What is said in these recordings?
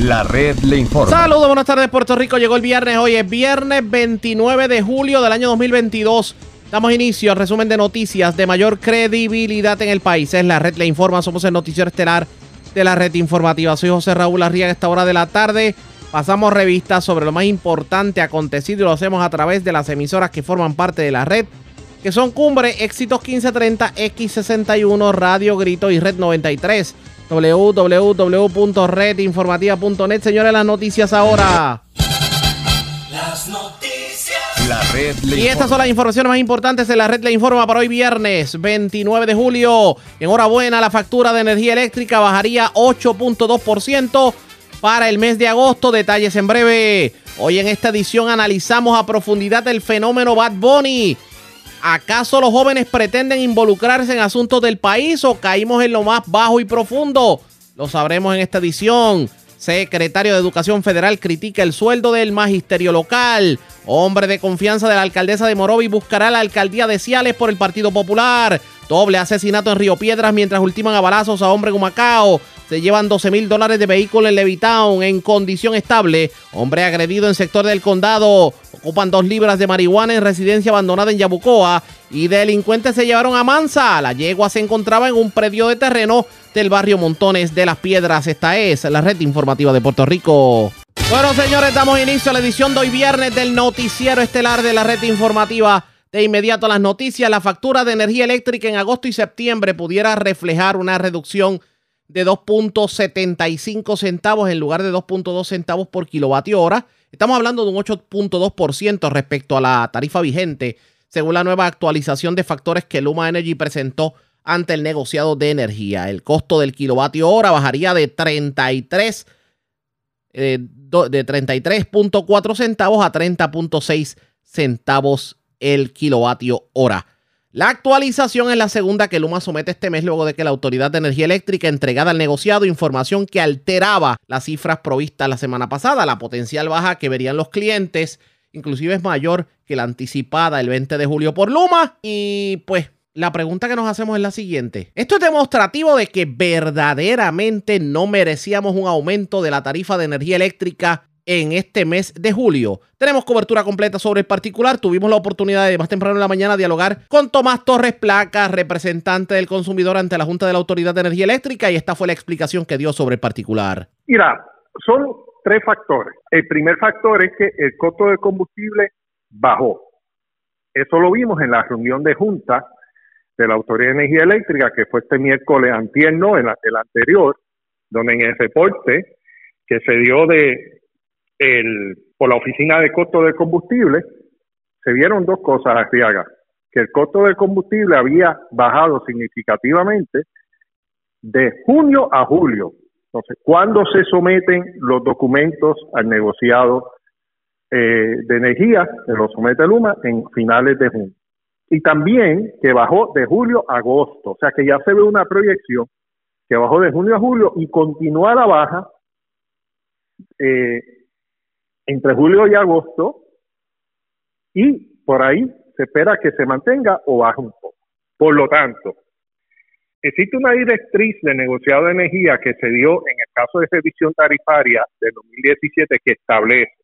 La red le informa. Saludos, buenas tardes Puerto Rico. Llegó el viernes. Hoy es viernes 29 de julio del año 2022. Damos inicio al resumen de noticias de mayor credibilidad en el país. Es la red le informa. Somos el noticiero estelar de la red informativa. Soy José Raúl Arriaga. A esta hora de la tarde pasamos revistas sobre lo más importante acontecido y lo hacemos a través de las emisoras que forman parte de la red que son Cumbre, Éxitos 1530, X61, Radio Grito y Red 93 www.redinformativa.net. Señores, las noticias ahora. Las noticias. La red le Y estas son las informaciones más importantes de la red le informa para hoy viernes 29 de julio. Enhorabuena, la factura de energía eléctrica bajaría 8.2% para el mes de agosto. Detalles en breve. Hoy en esta edición analizamos a profundidad el fenómeno Bad Bunny. ¿Acaso los jóvenes pretenden involucrarse en asuntos del país o caímos en lo más bajo y profundo? Lo sabremos en esta edición. Secretario de Educación Federal critica el sueldo del magisterio local. Hombre de confianza de la alcaldesa de Morovi buscará la alcaldía de Ciales por el Partido Popular. Doble asesinato en Río Piedras mientras ultiman a balazos a hombre en Humacao. Se llevan 12 mil dólares de vehículo en Levitown en condición estable. Hombre agredido en sector del condado. Ocupan dos libras de marihuana en residencia abandonada en Yabucoa. Y delincuentes se llevaron a Mansa. La yegua se encontraba en un predio de terreno del barrio Montones de las Piedras. Esta es la red informativa de Puerto Rico. Bueno, señores, damos inicio a la edición de hoy viernes del noticiero estelar de la red informativa. De inmediato las noticias, la factura de energía eléctrica en agosto y septiembre pudiera reflejar una reducción de 2.75 centavos en lugar de 2.2 centavos por kilovatio hora. Estamos hablando de un 8.2% respecto a la tarifa vigente, según la nueva actualización de factores que Luma Energy presentó ante el negociado de energía. El costo del kilovatio hora bajaría de 33 eh, de 33.4 centavos a 30.6 centavos el kilovatio hora. La actualización es la segunda que Luma somete este mes luego de que la Autoridad de Energía Eléctrica entregada al negociado información que alteraba las cifras provistas la semana pasada. La potencial baja que verían los clientes inclusive es mayor que la anticipada el 20 de julio por Luma. Y pues la pregunta que nos hacemos es la siguiente. Esto es demostrativo de que verdaderamente no merecíamos un aumento de la tarifa de energía eléctrica en este mes de julio. Tenemos cobertura completa sobre el particular. Tuvimos la oportunidad de más temprano en la mañana dialogar con Tomás Torres Placas, representante del consumidor ante la Junta de la Autoridad de Energía Eléctrica, y esta fue la explicación que dio sobre el particular. Mira, son tres factores. El primer factor es que el costo del combustible bajó. Eso lo vimos en la reunión de junta de la Autoridad de Energía Eléctrica, que fue este miércoles antier, no, el, el anterior, donde en el reporte que se dio de el, por la Oficina de Costo del Combustible, se vieron dos cosas, Arriaga, que el costo del combustible había bajado significativamente de junio a julio. Entonces, ¿cuándo se someten los documentos al negociado eh, de energía? Se los somete Luma en finales de junio. Y también que bajó de julio a agosto, o sea que ya se ve una proyección que bajó de junio a julio y continúa la baja eh, entre julio y agosto y por ahí se espera que se mantenga o baje un poco. Por lo tanto, existe una directriz de negociado de energía que se dio en el caso de revisión tarifaria del 2017 que establece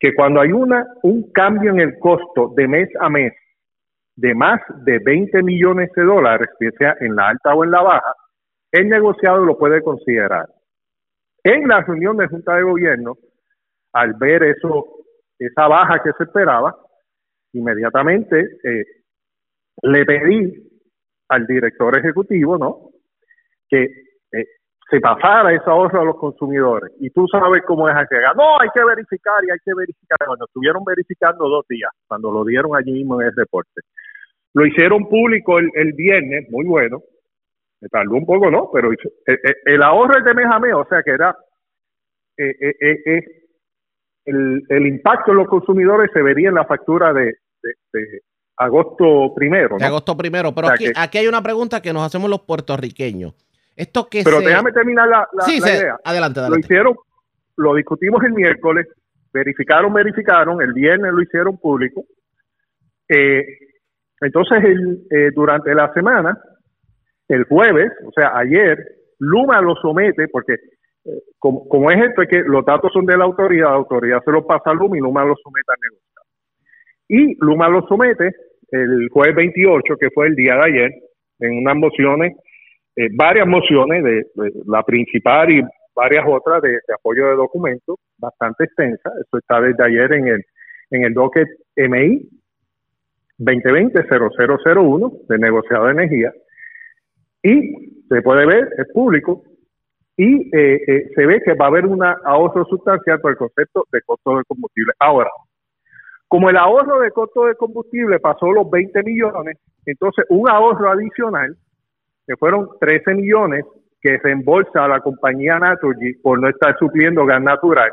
que cuando hay una, un cambio en el costo de mes a mes de más de 20 millones de dólares, ya sea en la alta o en la baja, el negociado lo puede considerar. En la reunión de Junta de Gobierno, al ver eso, esa baja que se esperaba, inmediatamente eh, le pedí al director ejecutivo, ¿no? Que eh, se pasara ese ahorro a los consumidores. Y tú sabes cómo es aquella. No, hay que verificar y hay que verificar. Cuando estuvieron verificando dos días, cuando lo dieron allí mismo en el reporte. Lo hicieron público el, el viernes, muy bueno. Me tardó un poco, ¿no? Pero hizo- el, el- el ahorro es de mes a mes, o sea que era eh, eh, eh, eh, el, el impacto en los consumidores se vería en la factura de, de- de agosto primero. De agosto primero, pero O sea aquí, que- aquí hay una pregunta que nos hacemos los puertorriqueños. Esto que Pero se... déjame terminar la, la- sí, la se- idea. adelante, Lo adelante. hicieron, lo discutimos el miércoles, verificaron, verificaron, el viernes lo hicieron público. Eh, entonces, el, eh, durante la semana, el jueves, o sea, ayer, Luma lo somete porque eh, como, como es esto, es que los datos son de la autoridad, la autoridad se los pasa a Luma y Luma los somete al negociado. Y Luma los somete el jueves 28, que fue el día de ayer, en unas mociones, eh, varias mociones, de, de la principal y varias otras de, de apoyo de documentos, bastante extensa. Eso está desde ayer en el, en el docket MI 2020-0001 de negociado de energía. Y se puede ver, es público, y eh, eh, se ve que va a haber un ahorro sustancial por el concepto de costo de combustible. Ahora, como el ahorro de costo de combustible pasó los 20 millones, entonces un ahorro adicional, que fueron 13 millones, que reembolsa a la compañía Naturgy por no estar supliendo gas natural.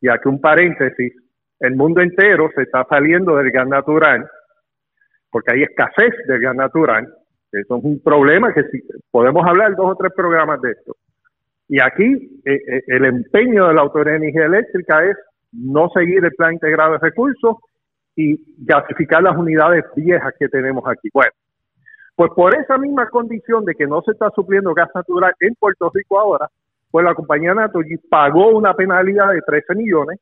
Y aquí un paréntesis, el mundo entero se está saliendo del gas natural, porque hay escasez del gas natural. Eso es un problema que si, podemos hablar dos o tres programas de esto. Y aquí eh, eh, el empeño de la Autoridad de Energía Eléctrica es no seguir el plan integrado de recursos y gasificar las unidades viejas que tenemos aquí. Bueno, pues por esa misma condición de que no se está supliendo gas natural en Puerto Rico ahora, pues la compañía Naturgy pagó una penalidad de 13 millones,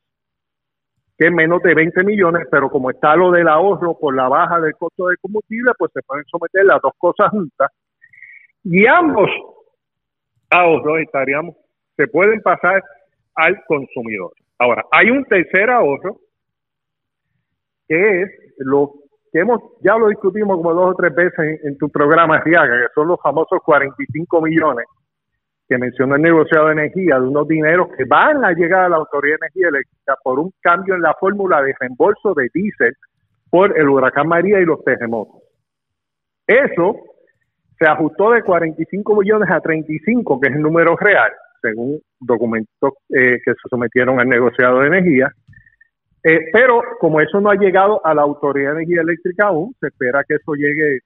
que menos de 20 millones, pero como está lo del ahorro por la baja del costo de combustible, pues se pueden someter las dos cosas juntas. Y ambos ahorros estaríamos, se pueden pasar al consumidor. Ahora, hay un tercer ahorro que es lo que hemos, ya lo discutimos como dos o tres veces en, tu programa, Riaga, que son los famosos 45 millones que mencionó el negociado de energía, de unos dineros que van a llegar a la Autoridad de Energía Eléctrica por un cambio en la fórmula de reembolso de diésel por el huracán María y los terremotos. Eso se ajustó de 45 millones a 35, que es el número real, según documentos eh, que se sometieron al negociado de energía, eh, pero como eso no ha llegado a la Autoridad de Energía Eléctrica aún, se espera que eso llegue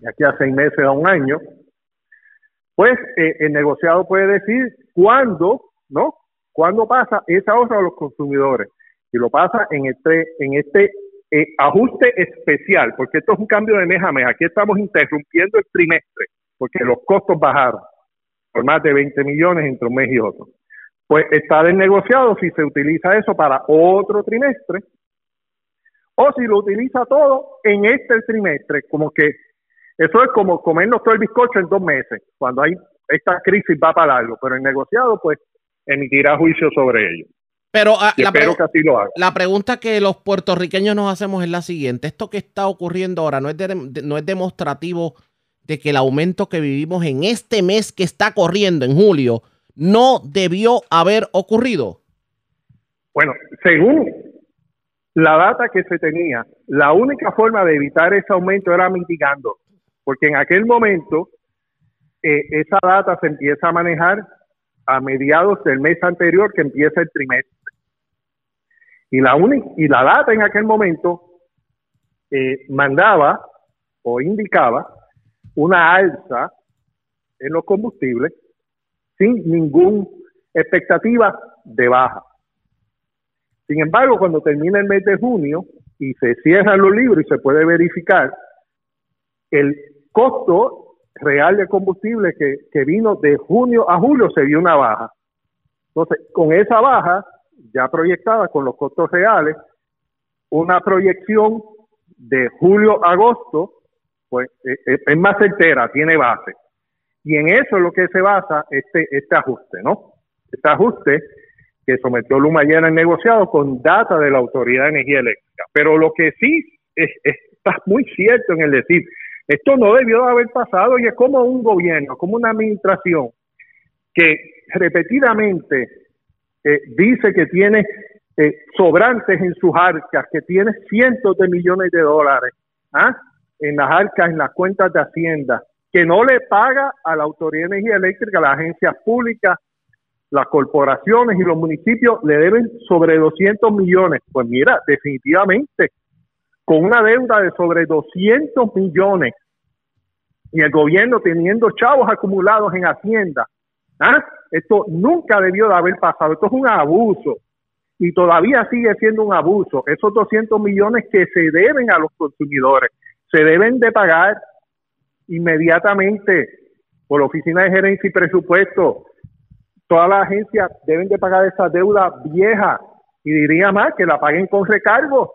de aquí a seis meses a un año, pues eh, el negociado puede decir cuándo, ¿no? Cuándo pasa esa ahorro a los consumidores. Y lo pasa en este, en este eh, ajuste especial, porque esto es un cambio de mes a mes. Aquí estamos interrumpiendo el trimestre, porque los costos bajaron por más de 20 millones entre un mes y otro pues está desnegociado si se utiliza eso para otro trimestre o si lo utiliza todo en este trimestre, como que eso es como comernos todo el bizcocho en dos meses, cuando hay esta crisis va para largo, pero el negociado pues emitirá juicio sobre ello. Pero ah, la, espero que así lo haga. la pregunta que los puertorriqueños nos hacemos es la siguiente, esto que está ocurriendo ahora no es, no es demostrativo de que el aumento que vivimos en este mes que está corriendo en julio, no debió haber ocurrido? Bueno, según la data que se tenía, la única forma de evitar ese aumento era mitigando, porque en aquel momento eh, esa data se empieza a manejar a mediados del mes anterior que empieza el trimestre. Y la, y la data en aquel momento eh, mandaba o indicaba una alza en los combustibles sin ninguna expectativa de baja. Sin embargo, cuando termina el mes de junio y se cierran los libros y se puede verificar, el costo real de combustible que, que vino de junio a julio se vio una baja. Entonces, con esa baja, ya proyectada con los costos reales, una proyección de julio a agosto, pues eh, eh, es más certera, tiene base. Y en eso es lo que se basa este, este ajuste, ¿no? Este ajuste que sometió Luma ayer en negociado con data de la Autoridad de Energía Eléctrica. Pero lo que sí es, está muy cierto en el decir, esto no debió de haber pasado y es como un gobierno, como una administración que repetidamente eh, dice que tiene eh, sobrantes en sus arcas, que tiene cientos de millones de dólares ¿ah? en las arcas, en las cuentas de Hacienda, que no le paga a la Autoridad de Energía Eléctrica, a las agencias públicas, las corporaciones y los municipios le deben sobre 200 millones. Pues mira, definitivamente, con una deuda de sobre 200 millones y el gobierno teniendo chavos acumulados en Hacienda, ¿ah? esto nunca debió de haber pasado. Esto es un abuso y todavía sigue siendo un abuso. Esos 200 millones que se deben a los consumidores se deben de pagar inmediatamente por la Oficina de Gerencia y Presupuesto todas las agencias deben de pagar esa deuda vieja y diría más que la paguen con recargo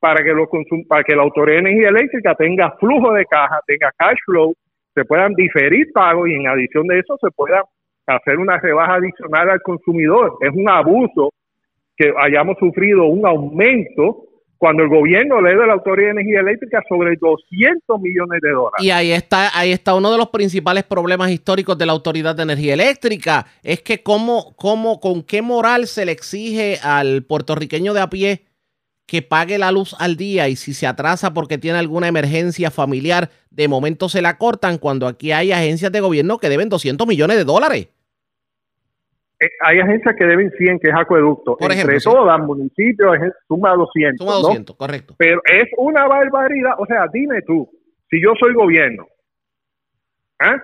para que, los para que la Autoridad de Energía Eléctrica tenga flujo de caja, tenga cash flow, se puedan diferir pagos y en adición de eso se pueda hacer una rebaja adicional al consumidor. Es un abuso que hayamos sufrido un aumento cuando el gobierno le da la Autoridad de Energía Eléctrica sobre 200 millones de dólares. Y ahí está, ahí está uno de los principales problemas históricos de la Autoridad de Energía Eléctrica. Es que cómo, cómo, con qué moral se le exige al puertorriqueño de a pie que pague la luz al día y si se atrasa porque tiene alguna emergencia familiar, de momento se la cortan cuando aquí hay agencias de gobierno que deben 200 millones de dólares. Eh, hay agencias que deben 100, que es acueducto. Por Entre ejemplo, sí. todas, municipios, es- suma 200. Suma ¿no? 200, correcto. Pero es una barbaridad. O sea, dime tú, si yo soy gobierno, ¿ah?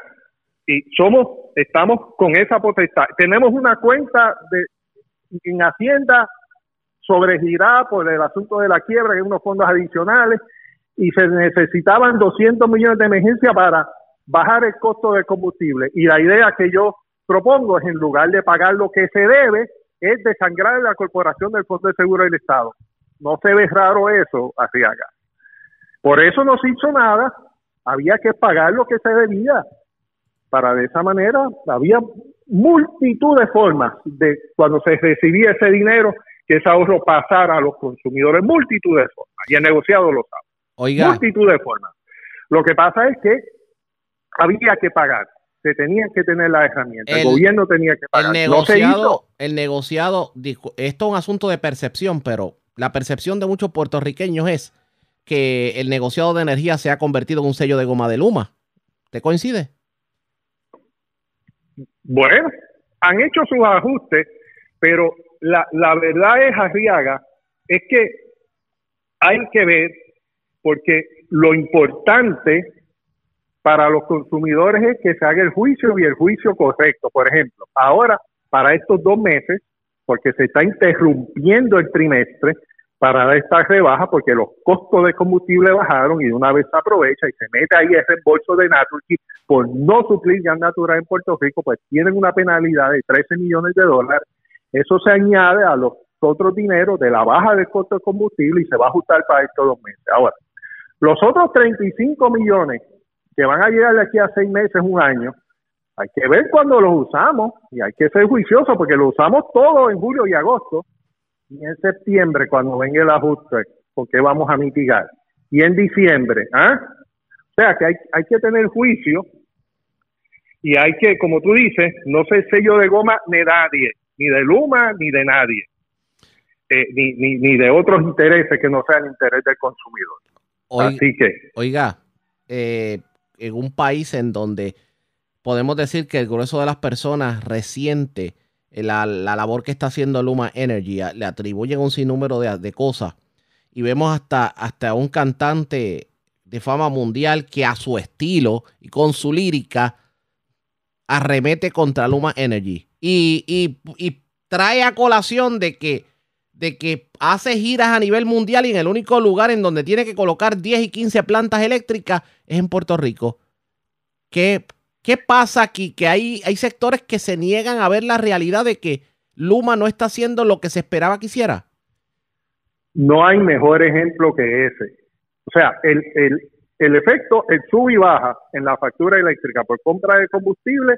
y somos, estamos con esa potestad, tenemos una cuenta de en Hacienda sobregirada por el asunto de la quiebra, que unos fondos adicionales, y se necesitaban 200 millones de emergencia para bajar el costo del combustible. Y la idea que yo propongo es, en lugar de pagar lo que se debe, es desangrar la corporación del Fondo de Seguro del Estado. No se ve raro eso, Arriaga. Por eso no se hizo nada, había que pagar lo que se debía. Para de esa manera, había multitud de formas de cuando se recibía ese dinero, que ese ahorro pasara a los consumidores, multitud de formas. Y el negociado lo sabe Oiga, multitud de formas. Lo que pasa es que había que pagar, se tenían que tener las herramientas, el, El- gobierno tenía que pagar. el no negociado, el negociado, dijo, esto es un asunto de percepción, pero la percepción de muchos puertorriqueños es que el negociado de energía se ha convertido en un sello de goma de luma. ¿Te coincide? Bueno, han hecho sus ajustes, pero la, la verdad es, Arriaga, es que hay que ver, porque lo importante para los consumidores es que se haga el juicio y el juicio correcto. Por ejemplo, ahora, para estos dos meses, porque se está interrumpiendo el trimestre para esta rebaja, porque los costos de combustible bajaron y una vez se aprovecha y se mete ahí el reembolso de Naturgy por no suplir gas natural en Puerto Rico, pues tienen una penalidad de 13 millones de dólares. Eso se añade a los otros dineros de la baja del costo de combustible y se va a ajustar para estos dos meses. Ahora, los otros 35 millones que van a llegar de aquí a seis meses, un año, hay que ver cuándo los usamos y hay que ser juiciosos porque lo usamos todo en julio y agosto y en septiembre cuando venga el ajuste, porque vamos a mitigar. Y en diciembre, ¿ah? O sea que hay, hay que tener juicio y hay que, como tú dices, no ser sello de goma de nadie, ni de Luma ni de nadie, eh, ni, ni, ni de otros intereses que no sean interés del consumidor. Oiga, Así que, oiga, eh, en un país en donde podemos decir que el grueso de las personas resiente eh, la, la labor que está haciendo Luma Energy, le atribuyen un sinnúmero de, de cosas y vemos hasta, hasta un cantante de fama mundial que a su estilo y con su lírica arremete contra Luma Energy y, y- y trae a colación de que, de que hace giras a nivel mundial y en el único lugar en donde tiene que colocar 10 y 15 plantas eléctricas es en Puerto Rico. ¿Qué, qué pasa aquí? Que hay, hay sectores que se niegan a ver la realidad de que Luma no está haciendo lo que se esperaba que hiciera. no hay mejor ejemplo que ese. O sea, el, el, el efecto, el sub y baja en la factura eléctrica por compra de combustible,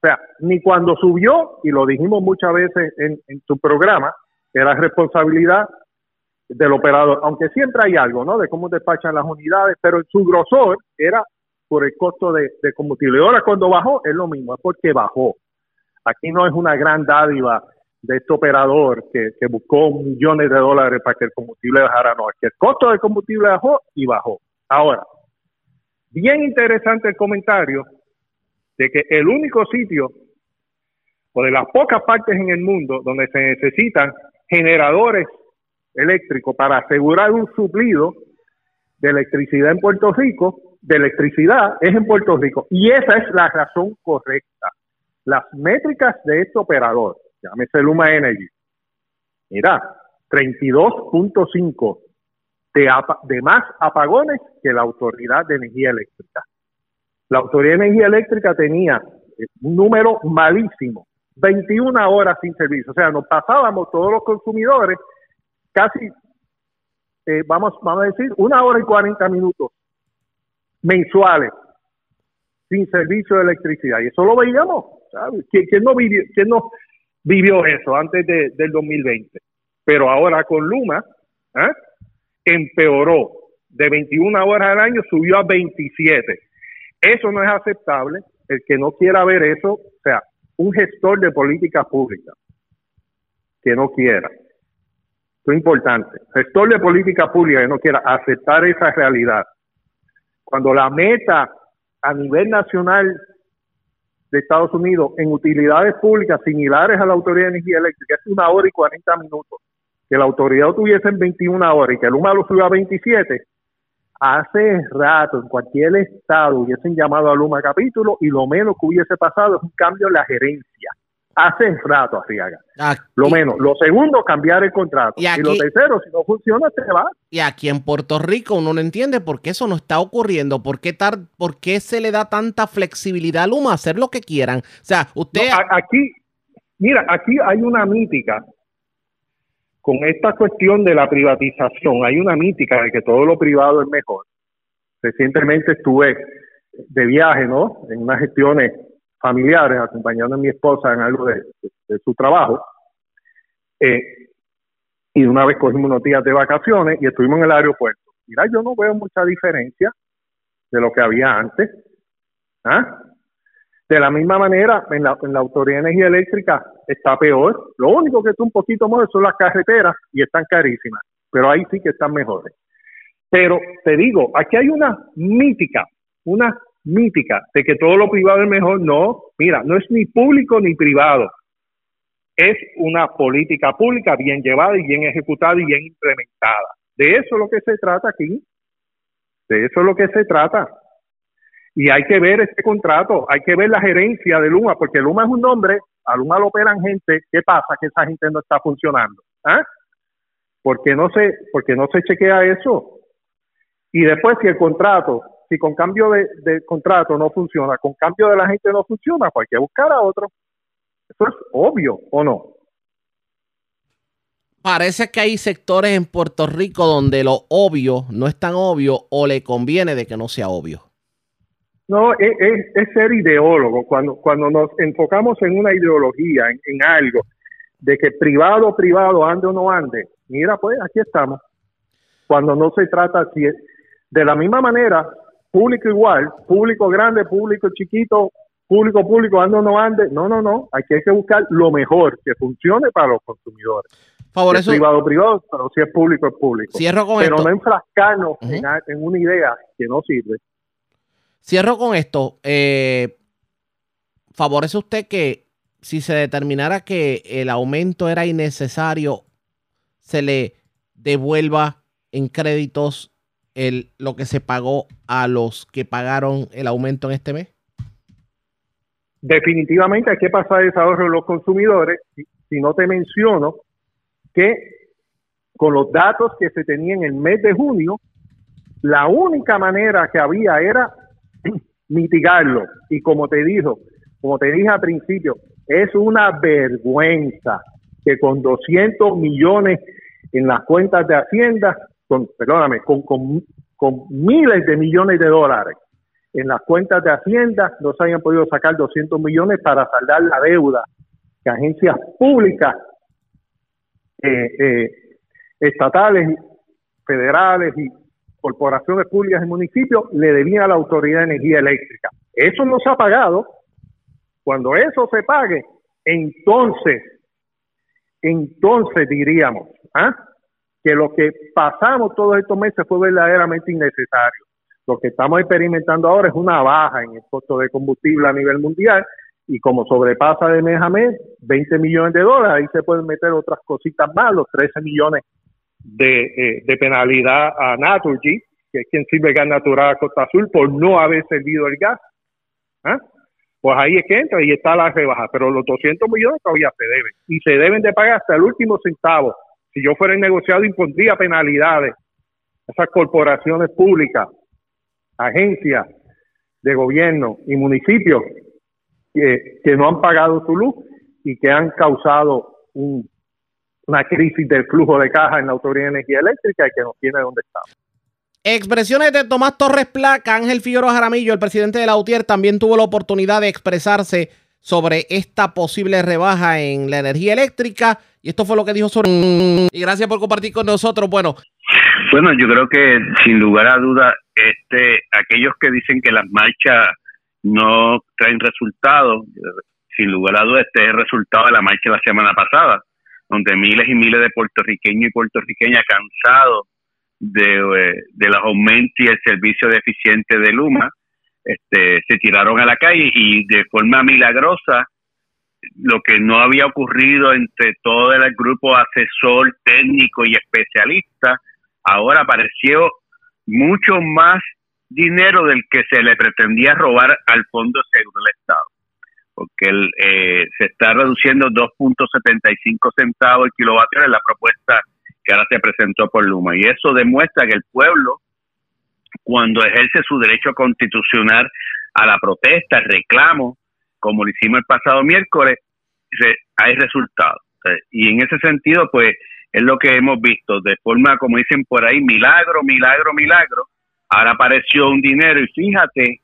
o sea, ni cuando subió, y lo dijimos muchas veces en, en tu programa, era responsabilidad del operador, aunque siempre hay algo, ¿no? De cómo despachan las unidades, pero su grosor era por el costo de, combustible. Ahora cuando bajó es lo mismo, es porque bajó. Aquí no es una gran dádiva de este operador que, que buscó millones de dólares para que el combustible bajara, no, es que el costo del combustible bajó y bajó. Ahora, bien interesante el comentario de que el único sitio o de las pocas partes en el mundo donde se necesitan generadores eléctricos para asegurar un suplido de electricidad en Puerto Rico, de electricidad es en Puerto Rico. Y esa es la razón correcta. Las métricas de este operador, llámese Luma Energy, mira, 32.5 de, de más apagones que la Autoridad de Energía Eléctrica. La Autoridad de Energía Eléctrica tenía eh, un número malísimo 21 horas sin servicio. O sea, nos pasábamos todos los consumidores casi, eh, vamos, vamos a decir, una hora y 40 minutos mensuales sin servicio de electricidad. Y eso lo veíamos. ¿sabes? ¿Quién, no, vivió, quién no vivió eso antes de- del 2020? Pero ahora con Luma, ¿ah? empeoró. De 21 horas al año subió a 27. Eso no es aceptable. El que no quiera ver eso, o sea, un gestor de políticas públicas que no quiera. Esto es importante. Gestor de políticas públicas que no quiera aceptar esa realidad. Cuando la meta a nivel nacional de Estados Unidos en utilidades públicas similares a la Autoridad de Energía Eléctrica es una hora y 40 minutos. Que la autoridad tuviese en 21 horas y que el Luma lo subió a 27, hace rato en cualquier estado hubiesen llamado a Luma capítulo y lo menos que hubiese pasado es un cambio en la gerencia. Hace rato, Arriaga. Aquí- Lo menos. Lo segundo, cambiar el contrato. Y lo tercero, si no funciona, se va. Y aquí en Puerto Rico uno no entiende por qué eso no está ocurriendo, por qué, tar- por qué se le da tanta flexibilidad a Luma a hacer lo que quieran. O sea, usted... No, aquí, mira, aquí hay una mítica con esta cuestión de la privatización. Hay una mítica de que todo lo privado es mejor. Recientemente estuve de viaje, ¿no? En unas gestiones familiares, acompañando a mi esposa en algo de, de- de su trabajo. Eh, y una vez cogimos unos días de vacaciones y estuvimos en el aeropuerto. Mira, yo no veo mucha diferencia de lo que había antes. ¿Ah? De la misma manera, en la, en la Autoridad de Energía Eléctrica está peor. Lo único que está un poquito mejor son las carreteras y están carísimas, pero ahí sí que están mejores. Pero te digo, aquí hay una mítica, una mítica de que todo lo privado es mejor. No, mira, no es ni público ni privado. Es una política pública bien llevada y bien ejecutada y bien implementada. De eso es lo que se trata aquí. De eso es lo que se trata. Y hay que ver este contrato, hay que ver la gerencia de Luma, porque Luma es un nombre, a Luma lo operan gente, ¿qué pasa? Que esa gente no está funcionando. ¿Ah? ¿Por qué no se, por qué no se chequea eso? Y después si el contrato, si con cambio de, de contrato no funciona, con cambio de la gente no funciona, pues hay que buscar a otro. Eso es obvio, ¿o no? Parece que hay sectores en Puerto Rico donde lo obvio no es tan obvio o le conviene de que no sea obvio. No, es, es- es ser ideólogo. Cuando, cuando nos enfocamos en una ideología, en, en algo, de que privado, privado, ande o no ande, mira, pues aquí estamos. Cuando no se trata es- de la misma manera, público igual, público grande, público chiquito, público, público, ande o no ande. No, no, no. Aquí hay que buscar lo mejor que funcione para los consumidores. Por Si es privado, privado, pero si es público, es público. cierro con Pero esto. no enfrascarnos en una idea que no sirve. Cierro con esto. Eh, ¿Favorece usted que si se determinara que el aumento era innecesario, se le devuelva en créditos el, lo que se pagó a los que pagaron el aumento en este mes? definitivamente hay que pasar ese ahorro los consumidores. Si no te menciono que con los datos que se tenían en el mes de junio, la única manera que había era mitigarlo. Y como te dijo, como te dije al principio, es una vergüenza que con 200 millones en las cuentas de Hacienda, con, perdóname, con, con, con miles de millones de dólares en las cuentas de Hacienda no se hayan podido sacar 200 millones para saldar la deuda que agencias públicas, eh, eh, estatales, federales y corporaciones públicas y municipios le debían a la Autoridad de Energía Eléctrica. Eso no se ha pagado. Cuando eso se pague, entonces, entonces diríamos ¿ah? que lo que pasamos todos estos meses fue verdaderamente innecesario. Lo que estamos experimentando ahora es una baja en el costo de combustible a nivel mundial y como sobrepasa de mes a mes 20 millones de dólares, ahí se pueden meter otras cositas más, los 13 millones de, eh, de penalidad a Naturgy, que es quien sirve el gas natural a Costa Azul por no haber servido el gas. ¿Ah? Pues ahí es que entra y está la rebaja, pero los 200 millones todavía se deben y se deben de pagar hasta el último centavo. Si yo fuera el negociado, impondría penalidades a esas corporaciones públicas, agencias de gobierno y municipios que, que no han pagado su luz y que han causado un, una crisis del flujo de caja en la Autoridad de Energía Eléctrica y que nos tiene donde estamos. Expresiones de Tomás Torres Placa, Ángel Figueroa Jaramillo, el presidente de la UTIER, también tuvo la oportunidad de expresarse sobre esta posible rebaja en la energía eléctrica. Y esto fue lo que dijo sobre... Y gracias por compartir con nosotros. Bueno, Bueno, yo creo que sin lugar a duda, este, aquellos que dicen que las marchas no traen resultados, sin lugar a duda, este es el resultado de la marcha de la semana pasada, donde miles y miles de puertorriqueños y puertorriqueñas cansados de, eh, de los aumentos y el servicio deficiente de Luma, este, se tiraron a la calle y de forma milagrosa lo que no había ocurrido entre todo el grupo asesor técnico y especialista, ahora apareció mucho más dinero del que se le pretendía robar al Fondo Seguro del Estado, porque el, eh, se está reduciendo 2.75 centavos el kilovatio en la propuesta que ahora se presentó por Luma. Y eso demuestra que el pueblo, cuando ejerce su derecho constitucional a la protesta, al reclamo, como lo hicimos el pasado miércoles, se- hay resultados. Eh, Y en ese sentido, pues, es lo que hemos visto, de forma, como dicen por ahí, milagro, milagro, milagro. Ahora apareció un dinero y fíjate,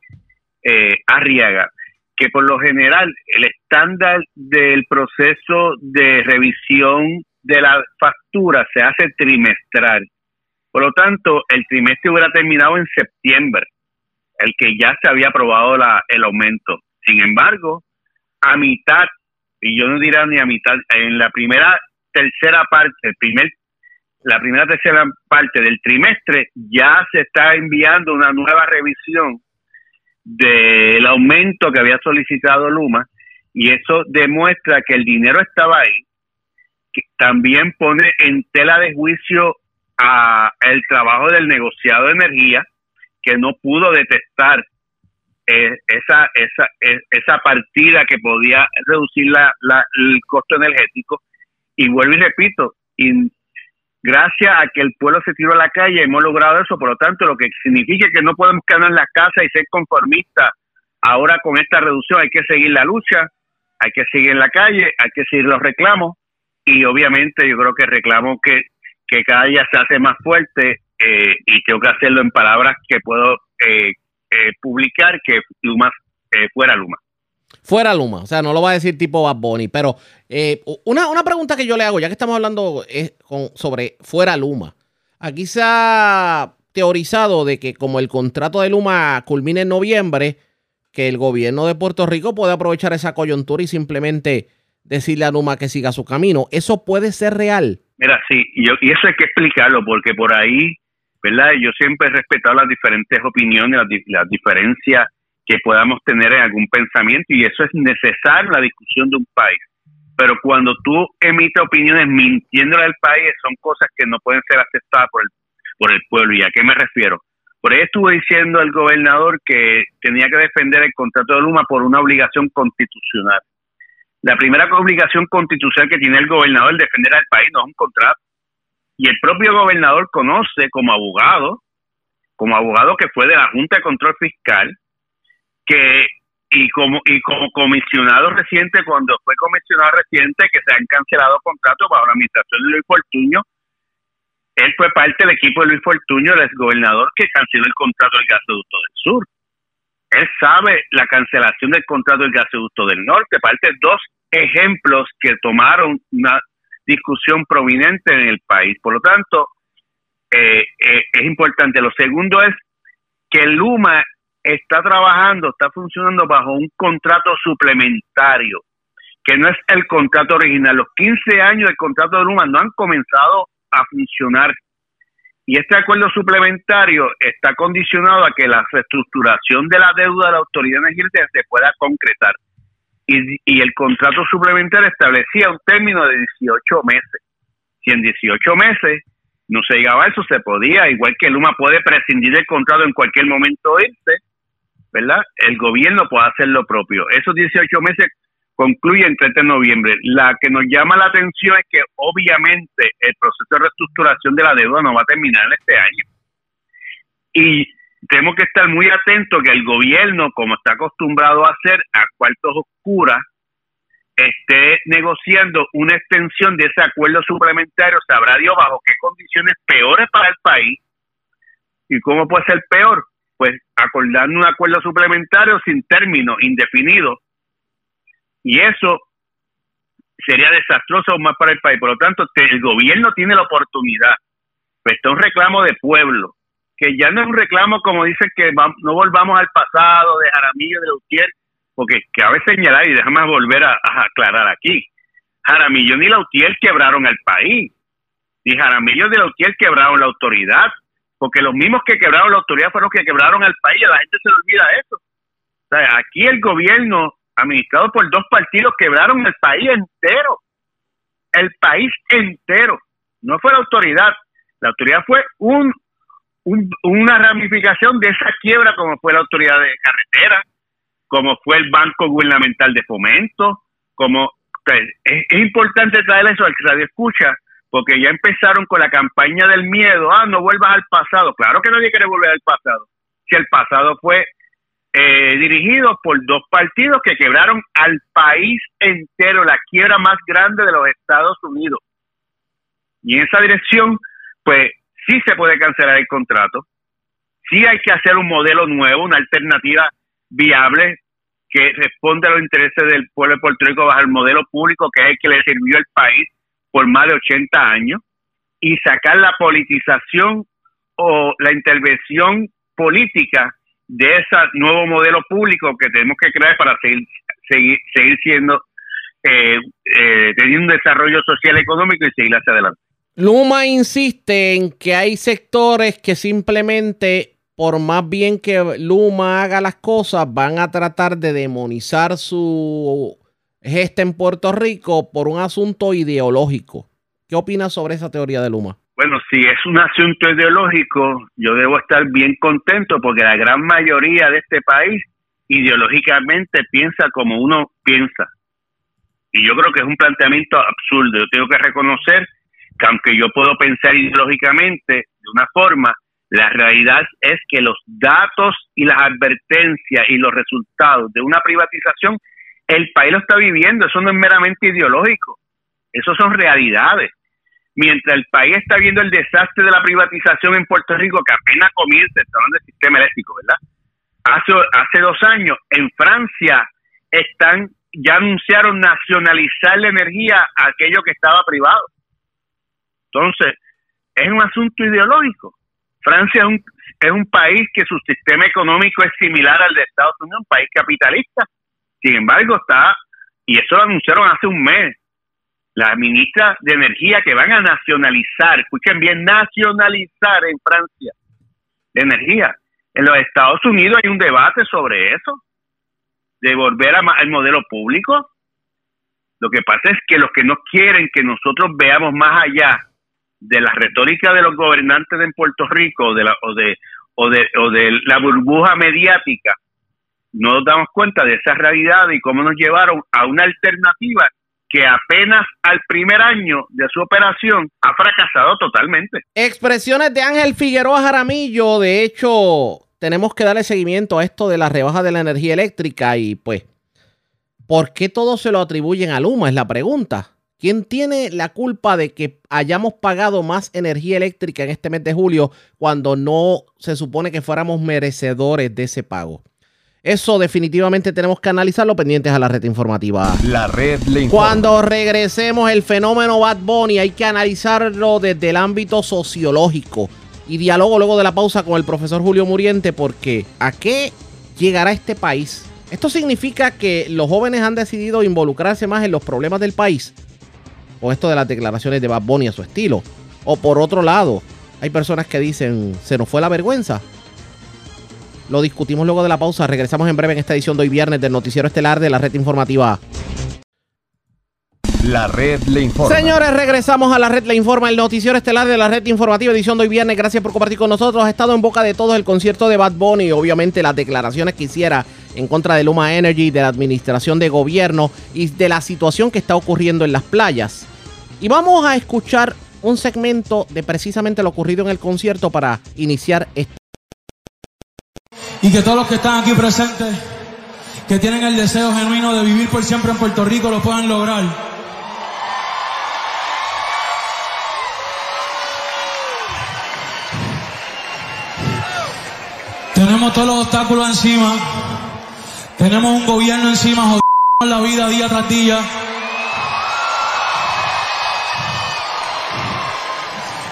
eh, Arriaga, que por lo general el estándar del proceso de revisión de la factura se hace trimestral. Por lo tanto, el trimestre hubiera terminado en septiembre, el que ya se había aprobado la, el aumento. Sin embargo, a mitad, y yo no diría ni a mitad, en la primera tercera parte, el primer, la primera tercera parte del trimestre, ya se está enviando una nueva revisión del aumento que había solicitado Luma, y eso demuestra que el dinero estaba ahí, que también pone en tela de juicio a el trabajo del negociado de energía que no pudo detectar eh, esa, esa, eh, esa partida que podía reducir la, la- el costo energético. Y vuelvo y repito, gracias a que el pueblo se tiró a la calle hemos logrado eso, por lo tanto, lo que significa que no podemos quedarnos en la casa y ser conformistas. Ahora con esta reducción hay que seguir la lucha, hay que seguir en la calle, hay que seguir los reclamos y obviamente yo creo que reclamo que, que cada día se hace más fuerte eh, y tengo que hacerlo en palabras que puedo eh, eh, publicar que Luma eh, fuera Luma. Fuera Luma. O sea, no lo va a decir tipo Bad Bunny. Pero eh, una, una pregunta que yo le hago, ya que estamos hablando es con- sobre fuera Luma. Aquí se ha teorizado de que como el contrato de Luma culmina en noviembre, que el gobierno de Puerto Rico puede aprovechar esa coyuntura y simplemente decirle a Luma que siga su camino. ¿Eso puede ser real? Mira, sí, y, eso hay que explicarlo porque por ahí, ¿verdad? Yo siempre he respetado las diferentes opiniones, las diferencias que podamos tener en algún pensamiento y eso es necesario la discusión de un país. Pero cuando tú emites opiniones mintiéndole al país, son cosas que no pueden ser aceptadas por el, por el pueblo. ¿Y a qué me refiero? Por ahí estuvo diciendo el gobernador que tenía que defender el contrato de Luma por una obligación constitucional. La primera obligación constitucional que tiene el gobernador es defender al país, no es un contrato. Y el propio gobernador conoce como abogado, como abogado que fue de la Junta de Control Fiscal, que y como y como comisionado reciente, cuando fue comisionado reciente, que se han cancelado contratos bajo la administración de Luis Fortuño, él fue parte del equipo de Luis Fortuño, el exgobernador que canceló el contrato del gasoducto del sur. Él sabe la cancelación del contrato del gasoducto del norte, parte dos ejemplos que tomaron una discusión prominente en el país. Por lo tanto, eh, eh, es importante. Lo segundo es que Luma está trabajando, está funcionando bajo un contrato suplementario, que no es el contrato original. Los 15 años del contrato de Luma no han comenzado a funcionar. Y este acuerdo suplementario está condicionado a que la reestructuración de la deuda de la autoridad energética se pueda concretar. Y, y el contrato suplementario establecía un término de 18 meses. Si en 18 meses no se llegaba a eso, se podía, igual que Luma puede prescindir del contrato en cualquier momento irse, ¿verdad? El gobierno puede hacer lo propio. Esos 18 meses concluyen el 30 de noviembre. La que nos llama la atención es que obviamente el proceso de reestructuración de la deuda no va a terminar este año. Y tenemos que estar muy atentos que el gobierno, como está acostumbrado a hacer, a cuartos oscuras, esté negociando una extensión de ese acuerdo suplementario, sabrá Dios bajo qué condiciones peores para el país. ¿Y cómo puede ser peor? Pues acordando un acuerdo suplementario sin término, indefinido. Y eso sería desastroso aún más para el país. Por lo tanto, el gobierno tiene la oportunidad. Pues está un reclamo de pueblo, que ya no es un reclamo como dicen que no volvamos al pasado de Jaramillo, de Lautier, porque cabe señalar, y déjame volver a, aclarar aquí, Jaramillo ni Lautier quebraron al país, ni Jaramillo ni Lautier quebraron la autoridad, porque los mismos que quebraron la autoridad fueron los que quebraron al país, a la gente se le olvida eso. O sea, aquí el gobierno administrado por dos partidos quebraron el país entero, el país entero, no fue la autoridad, la autoridad fue un, una ramificación de esa quiebra como fue la autoridad de carretera, como fue el Banco Gubernamental de Fomento, como es, importante traer eso al que radio escucha, porque ya empezaron con la campaña del miedo, ah, no vuelvas al pasado. Claro que nadie quiere volver al pasado. Si el pasado fue eh, dirigido por dos partidos que quebraron al país entero, la quiebra más grande de los Estados Unidos. Y en esa dirección, pues sí se puede cancelar el contrato, sí hay que hacer un modelo nuevo, una alternativa viable que responde a los intereses del pueblo de Puerto Rico bajo el modelo público que es el que le sirvió al país por más de 80 años y sacar la politización o la intervención política de ese nuevo modelo público que tenemos que crear para seguir seguir, seguir siendo eh, eh, teniendo un desarrollo social y económico y seguir hacia adelante. Luma insiste en que hay sectores que simplemente, por más bien que Luma haga las cosas, van a tratar de demonizar su gesta en Puerto Rico por un asunto ideológico. ¿Qué opinas sobre esa teoría de Luma? Bueno, si es un asunto ideológico, yo debo estar bien contento porque la gran mayoría de este país ideológicamente piensa como uno piensa. Y yo creo que es un planteamiento absurdo. Yo tengo que reconocer que aunque yo puedo pensar ideológicamente de una forma, la realidad es que los datos y las advertencias y los resultados de una privatización, el país lo está viviendo, eso no es meramente ideológico, eso son realidades. Mientras el país está viendo el desastre de la privatización en Puerto Rico, que apenas comienza, hablando del sistema eléctrico, ¿verdad? Hace, hace dos años, en Francia están ya anunciaron nacionalizar la energía a aquello que estaba privado. Entonces, es un asunto ideológico. Francia es un, es un país que su sistema económico es similar al de Estados Unidos, un país capitalista. Sin embargo, está, y eso lo anunciaron hace un mes, la ministra de Energía que van a nacionalizar, escuchen bien, nacionalizar en Francia energía. En los Estados Unidos hay un debate sobre eso, de volver al modelo público. Lo que pasa es que los que no quieren que nosotros veamos más allá de la retórica de los gobernantes en Puerto Rico de la, o, de, o, de, o de la burbuja mediática, no nos damos cuenta de esa realidad y cómo nos llevaron a una alternativa que apenas al primer año de su operación ha fracasado totalmente. Expresiones de Ángel Figueroa Jaramillo, de hecho, tenemos que darle seguimiento a esto de la rebaja de la energía eléctrica y pues, ¿por qué todo se lo atribuyen a Luma? Es la pregunta. ¿Quién tiene la culpa de que hayamos pagado más energía eléctrica en este mes de julio cuando no se supone que fuéramos merecedores de ese pago? Eso definitivamente tenemos que analizarlo pendientes a la red informativa. La red le Cuando regresemos el fenómeno Bad Bunny hay que analizarlo desde el ámbito sociológico. Y diálogo luego de la pausa con el profesor Julio Muriente porque ¿a qué llegará este país? Esto significa que los jóvenes han decidido involucrarse más en los problemas del país con esto de las declaraciones de Bad Bunny a su estilo. O por otro lado, hay personas que dicen, se nos fue la vergüenza. Lo discutimos luego de la pausa. Regresamos en breve en esta edición de hoy viernes del Noticiero Estelar de la Red Informativa. La red le informa. Señores, regresamos a la red le informa, el noticiero estelar de la red informativa, edición de hoy viernes. Gracias por compartir con nosotros. Ha estado en boca de todos el concierto de Bad Bunny, obviamente las declaraciones que hiciera en contra de Luma Energy, de la administración de gobierno y de la situación que está ocurriendo en las playas. Y vamos a escuchar un segmento de precisamente lo ocurrido en el concierto para iniciar este. Y que todos los que están aquí presentes que tienen el deseo genuino de vivir por siempre en Puerto Rico lo puedan lograr. Tenemos todos los obstáculos encima. Tenemos un gobierno encima jodiendo la vida día tras día.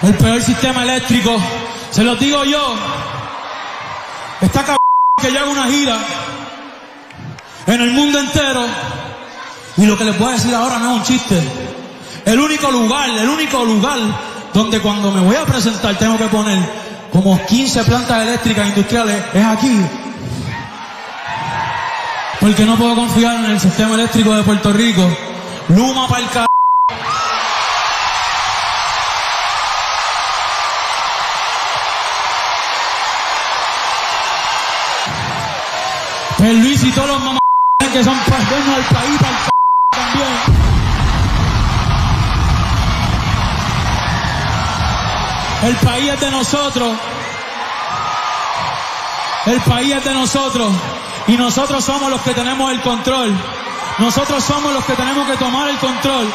El peor sistema eléctrico, se los digo yo. Está cabrón que yo haga una gira en el mundo entero. Y lo que les voy a decir ahora no es un chiste. El único lugar, el único lugar donde cuando me voy a presentar tengo que poner como 15 plantas eléctricas industriales es aquí. Porque no puedo confiar en el sistema eléctrico de Puerto Rico. Luma para el El Luis y todos los mamás que son dueños del país para el c... también. El país es de nosotros. El país es de nosotros. Y nosotros somos los que tenemos el control. Nosotros somos los que tenemos que tomar el control.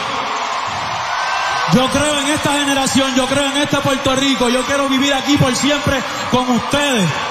Yo creo en esta generación, yo creo en este Puerto Rico, yo quiero vivir aquí por siempre con ustedes.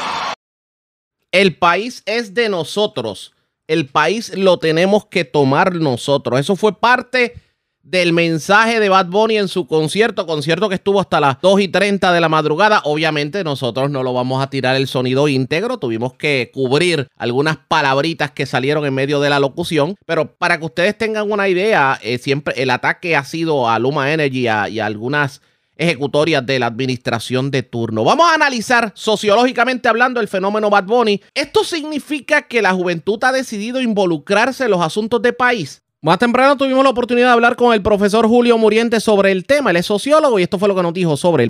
El país es de nosotros. El país lo tenemos que tomar nosotros. Eso fue parte del mensaje de Bad Bunny en su concierto, concierto que estuvo hasta las 2 y 30 de la madrugada. Obviamente nosotros no lo vamos a tirar el sonido íntegro, tuvimos que cubrir algunas palabritas que salieron en medio de la locución, pero para que ustedes tengan una idea, eh, siempre el ataque ha sido a Luma Energy y a, y a algunas ejecutorias de la administración de turno. Vamos a analizar sociológicamente hablando el fenómeno Bad Bunny. ¿Esto significa que la juventud ha decidido involucrarse en los asuntos de país? Más temprano tuvimos la oportunidad de hablar con el profesor Julio Muriente sobre el tema. Él es sociólogo y esto fue lo que nos dijo sobre él.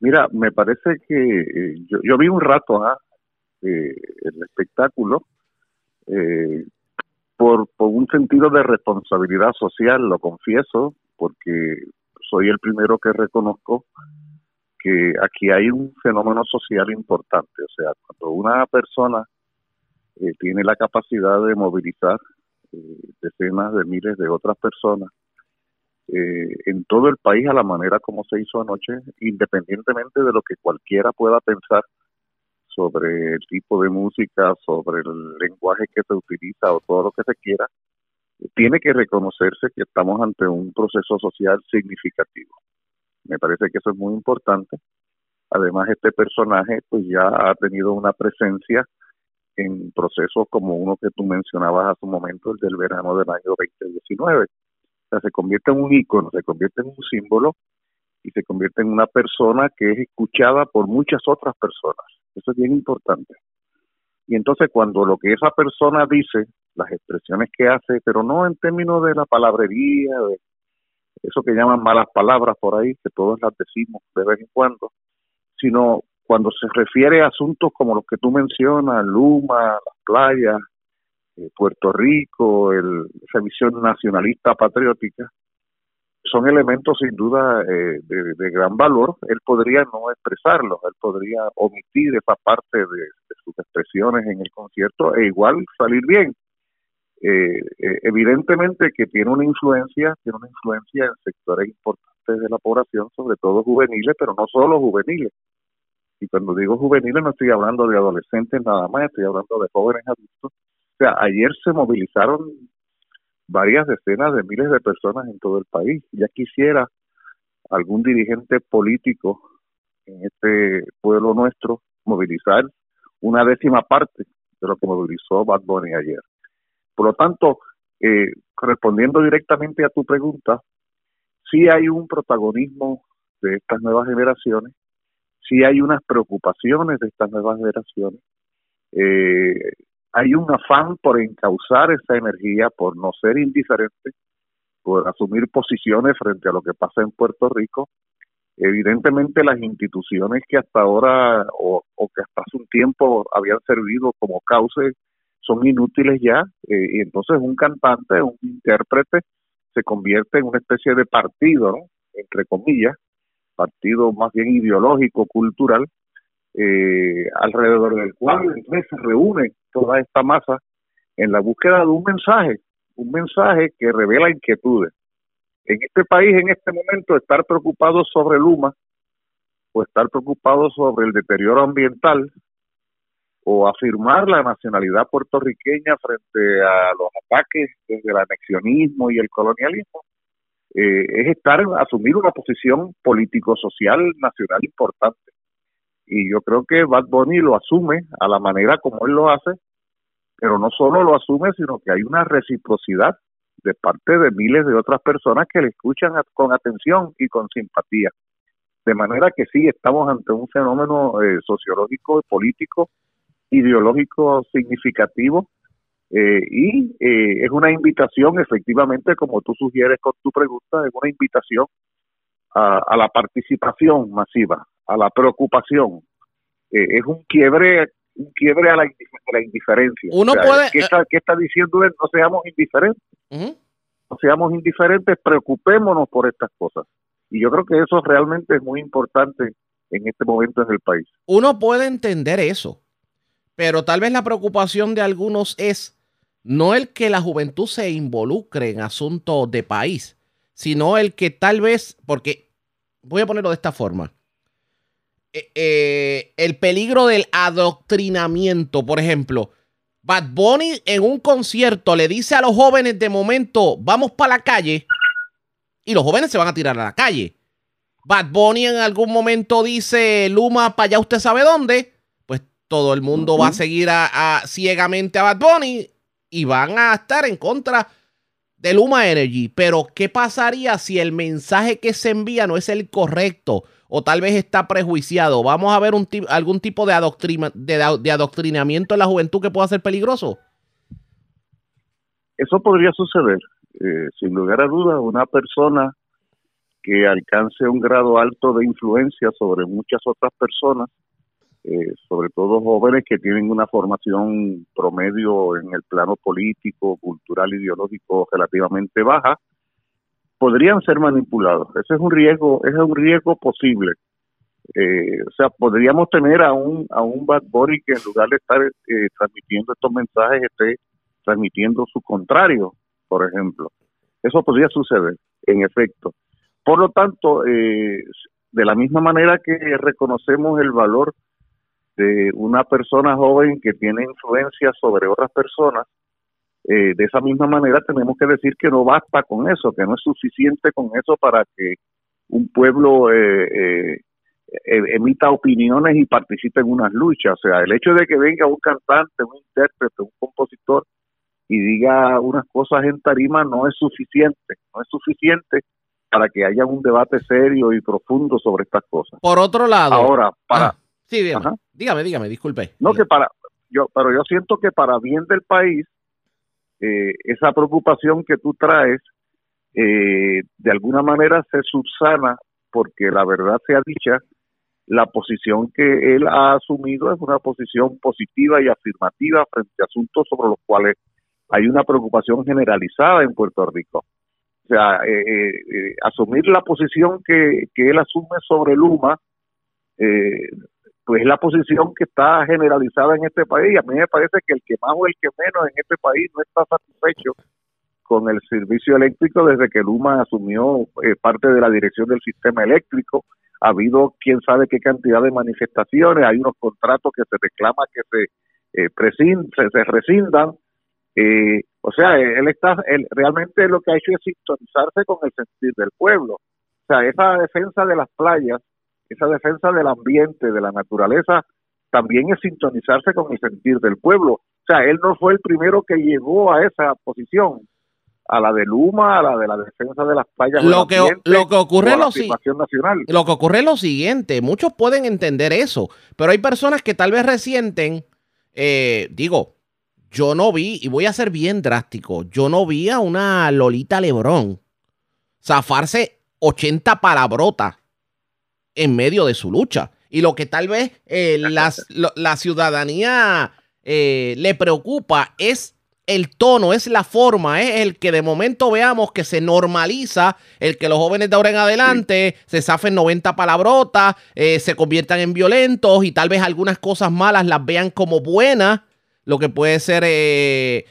Mira, me parece que eh, yo, vi un rato eh, el espectáculo eh, por un sentido de responsabilidad social, lo confieso, porque soy el primero que reconozco que aquí hay un fenómeno social importante. O sea, cuando una persona eh, tiene la capacidad de movilizar eh, decenas de miles de otras personas eh, en todo el país a la manera como se hizo anoche, independientemente de lo que cualquiera pueda pensar sobre el tipo de música, sobre el lenguaje que se utiliza o todo lo que se quiera, tiene que reconocerse que estamos ante un proceso social significativo. Me parece que eso es muy importante. Además, este personaje pues ya ha tenido una presencia en procesos como uno que tú mencionabas hace un momento, el del verano del año 2019. O sea, se convierte en un ícono, se convierte en un símbolo y se convierte en una persona que es escuchada por muchas otras personas. Eso es bien importante. Y entonces cuando lo que esa persona dice, las expresiones que hace, pero no en términos de la palabrería, de eso que llaman malas palabras por ahí, que todos las decimos de vez en cuando, sino cuando se refiere a asuntos como los que tú mencionas, Luma, las playas, eh, Puerto Rico, el, esa visión nacionalista patriótica, son elementos sin duda eh, de, gran valor. Él podría no expresarlos, él podría omitir esa parte de, sus expresiones en el concierto e igual salir bien. Eh, evidentemente que tiene una influencia, tiene una influencia en sectores importantes de la población, sobre todo juveniles, pero no solo juveniles. Y cuando digo juveniles no estoy hablando de adolescentes nada más, estoy hablando de jóvenes adultos. O sea, ayer se movilizaron varias decenas de miles de personas en todo el país. Ya quisiera algún dirigente político en este pueblo nuestro movilizar una décima parte de lo que movilizó Bad Bunny ayer. Por lo tanto, eh, respondiendo directamente a tu pregunta, sí hay un protagonismo de estas nuevas generaciones sí hay unas preocupaciones de estas nuevas generaciones. Eh, hay un afán por encauzar esa energía, por no ser indiferente, por asumir posiciones frente a lo que pasa en Puerto Rico. Evidentemente las instituciones que hasta ahora o, que hasta hace un tiempo habían servido como cauce son inútiles ya eh, y entonces un cantante, un intérprete se convierte en una especie de partido, entre comillas, partido más bien ideológico, cultural, eh, alrededor del cual se reúne toda esta masa en la búsqueda de un mensaje, un mensaje que revela inquietudes. En este país, en este momento, estar preocupado sobre Luma o estar preocupado sobre el deterioro ambiental o afirmar la nacionalidad puertorriqueña frente a los ataques desde el anexionismo y el colonialismo, eh, es estar asumir una posición político-social nacional importante. Y yo creo que Bad Bunny lo asume a la manera como él lo hace, pero no solo lo asume, sino que hay una reciprocidad de parte de miles de otras personas que le escuchan con atención y con simpatía. De manera que sí, estamos ante un fenómeno eh, sociológico, político, ideológico significativo eh, y eh, es una invitación, efectivamente, como tú sugieres con tu pregunta, es una invitación a, la participación masiva, a la preocupación. Eh, es un quiebre un quiebre a la, indiferencia. Uno puede, ¿qué, está, ¿qué, está, diciendo él? No seamos indiferentes. No seamos indiferentes, preocupémonos por estas cosas. Y yo creo que eso realmente es muy importante en este momento en el país. Uno puede entender eso, pero tal vez la preocupación de algunos es no el que la juventud se involucre en asuntos de país, sino el que tal vez, porque voy a ponerlo de esta forma, eh, eh, el peligro del adoctrinamiento, por ejemplo, Bad Bunny en un concierto le dice a los jóvenes de momento, vamos para la calle, y los jóvenes se van a tirar a la calle. Bad Bunny en algún momento dice, Luma, para allá usted sabe dónde, todo el mundo va a seguir a, ciegamente a Bad Bunny y van a estar en contra de Luma Energy. Pero, ¿qué pasaría si el mensaje que se envía no es el correcto? O tal vez está prejuiciado. ¿Vamos a ver un algún tipo de, de, adoctrinamiento en la juventud que pueda ser peligroso? Eso podría suceder. Eh, sin lugar a dudas, una persona que alcance un grado alto de influencia sobre muchas otras personas eh, sobre todo jóvenes que tienen una formación promedio en el plano político, cultural, ideológico relativamente baja, podrían ser manipulados. Ese es un riesgo, ese es un riesgo posible. Eh, o sea, podríamos tener a un, a un Bad Bunny que en lugar de estar eh, transmitiendo estos mensajes esté transmitiendo su contrario, por ejemplo. Eso podría suceder, en efecto. Por lo tanto, de la misma manera que reconocemos el valor de una persona joven que tiene influencia sobre otras personas, eh, de esa misma manera tenemos que decir que no basta con eso, que no es suficiente con eso para que un pueblo eh, eh, e-, emita opiniones y participe en unas luchas. O sea, el hecho de que venga un cantante, un intérprete, un compositor y diga unas cosas en tarima no es suficiente, no es suficiente para que haya un debate serio y profundo sobre estas cosas. Por otro lado, ahora para ah, sí, Dígame, dígame, disculpe. No, que para, yo, pero yo siento que para bien del país, eh, esa preocupación que tú traes, eh, de alguna manera se subsana, porque la verdad sea dicha, la posición que él ha asumido es una posición positiva y afirmativa frente a asuntos sobre los cuales hay una preocupación generalizada en Puerto Rico. O sea, eh, asumir la posición que, que él asume sobre Luma eh, pues es la posición que está generalizada en este país. A mí me parece que el que más o el que menos en este país no está satisfecho con el servicio eléctrico desde que Luma asumió eh, parte de la dirección del sistema eléctrico. Ha habido quién sabe qué cantidad de manifestaciones, hay unos contratos que se reclama que se, eh, se, rescindan. Eh, o sea, él está, realmente lo que ha hecho es sintonizarse con el sentir del pueblo. O sea, esa defensa de las playas esa defensa del ambiente, de la naturaleza, también es sintonizarse con el sentir del pueblo. O sea, él no fue el primero que llegó a esa posición, a la de Luma, a la de la defensa de las playas. Lo que, lo que ocurre lo, nacional. lo que ocurre es lo siguiente, muchos pueden entender eso, pero hay personas que tal vez resienten, eh, digo, yo no vi, y voy a ser bien drástico, yo no vi a una Lolita Lebrón zafarse 80 palabrotas en medio de su lucha. Y lo que tal vez eh, la ciudadanía eh, le preocupa es el tono, es la forma, es el que de momento veamos que se normaliza, el que los jóvenes de ahora en adelante se zafen 90 palabrotas, eh, se conviertan en violentos y tal vez algunas cosas malas las vean como buenas, lo que puede ser eh,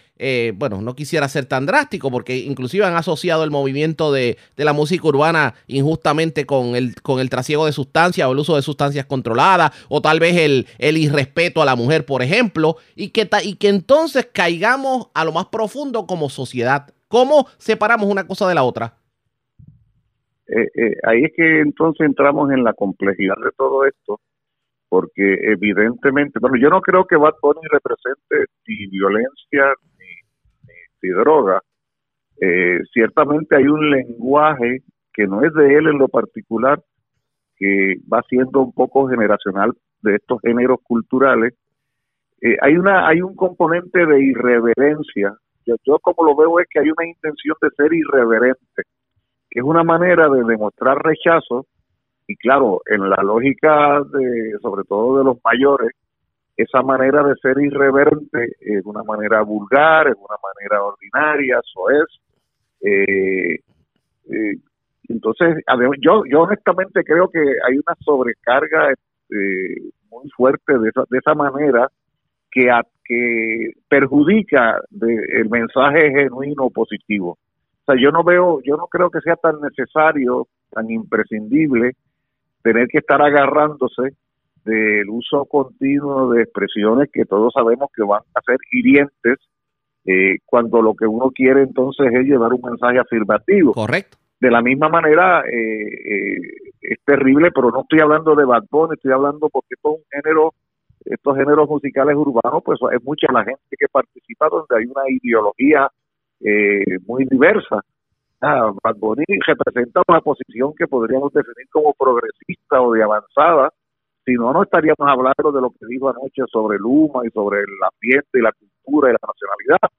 bueno, no quisiera ser tan drástico porque inclusive han asociado el movimiento de, de, la música urbana injustamente con el, con el trasiego de sustancias o el uso de sustancias controladas o tal vez el, el irrespeto a la mujer, por ejemplo, y que, y que entonces caigamos a lo más profundo como sociedad. ¿Cómo separamos una cosa de la otra? Eh, eh, ahí es que entonces entramos en la complejidad de todo esto, porque evidentemente, bueno, yo no creo que Bad Bunny represente ni violencia y droga, eh, ciertamente hay un lenguaje que no es de él en lo particular, que va siendo un poco generacional de estos géneros culturales. Eh, hay una hay un componente de irreverencia. Yo, yo como lo veo es que hay una intención de ser irreverente, que es una manera de demostrar rechazo y claro, en la lógica de sobre todo de los mayores, esa manera de ser irreverente es una manera vulgar, es una manera ordinaria, eso es. Eh, eh, entonces, yo, yo honestamente creo que hay una sobrecarga eh, muy fuerte de esa, de esa manera que, que perjudica el mensaje genuino positivo. O sea, yo no veo, yo no creo que sea tan necesario, tan imprescindible tener que estar agarrándose del uso continuo de expresiones que todos sabemos que van a ser hirientes eh, cuando lo que uno quiere entonces es llevar un mensaje afirmativo. Correcto. De la misma manera, eh, eh, es terrible, pero no estoy hablando de Bad estoy hablando porque un género, estos géneros musicales urbanos, pues es mucha la gente que participa donde hay una ideología muy diversa. Ah, Bad Bunny representa una posición que podríamos definir como progresista o de avanzada, si no, no estaríamos hablando de lo que dijo anoche sobre Luma y sobre el ambiente y la cultura y la nacionalidad.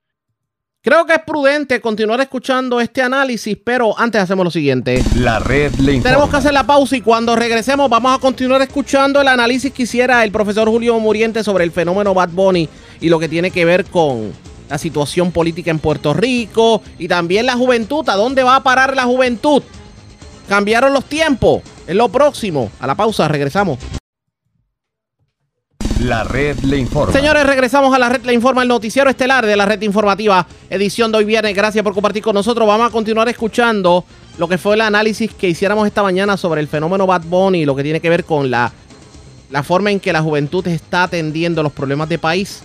Creo que es prudente continuar escuchando este análisis, pero antes hacemos lo siguiente. La red le informa. Tenemos que hacer la pausa y cuando regresemos vamos a continuar escuchando el análisis que hiciera el profesor Julio Muriente sobre el fenómeno Bad Bunny y lo que tiene que ver con la situación política en Puerto Rico y también la juventud. ¿A dónde va a parar la juventud? Cambiaron los tiempos. Es lo próximo. A la pausa, regresamos. La red le informa. Señores, regresamos a la red le informa, el noticiero estelar de la red informativa, edición de hoy viernes. Gracias por compartir con nosotros. Vamos a continuar escuchando lo que fue el análisis que hiciéramos esta mañana sobre el fenómeno Bad Bunny y lo que tiene que ver con la, la forma en que la juventud está atendiendo los problemas de país.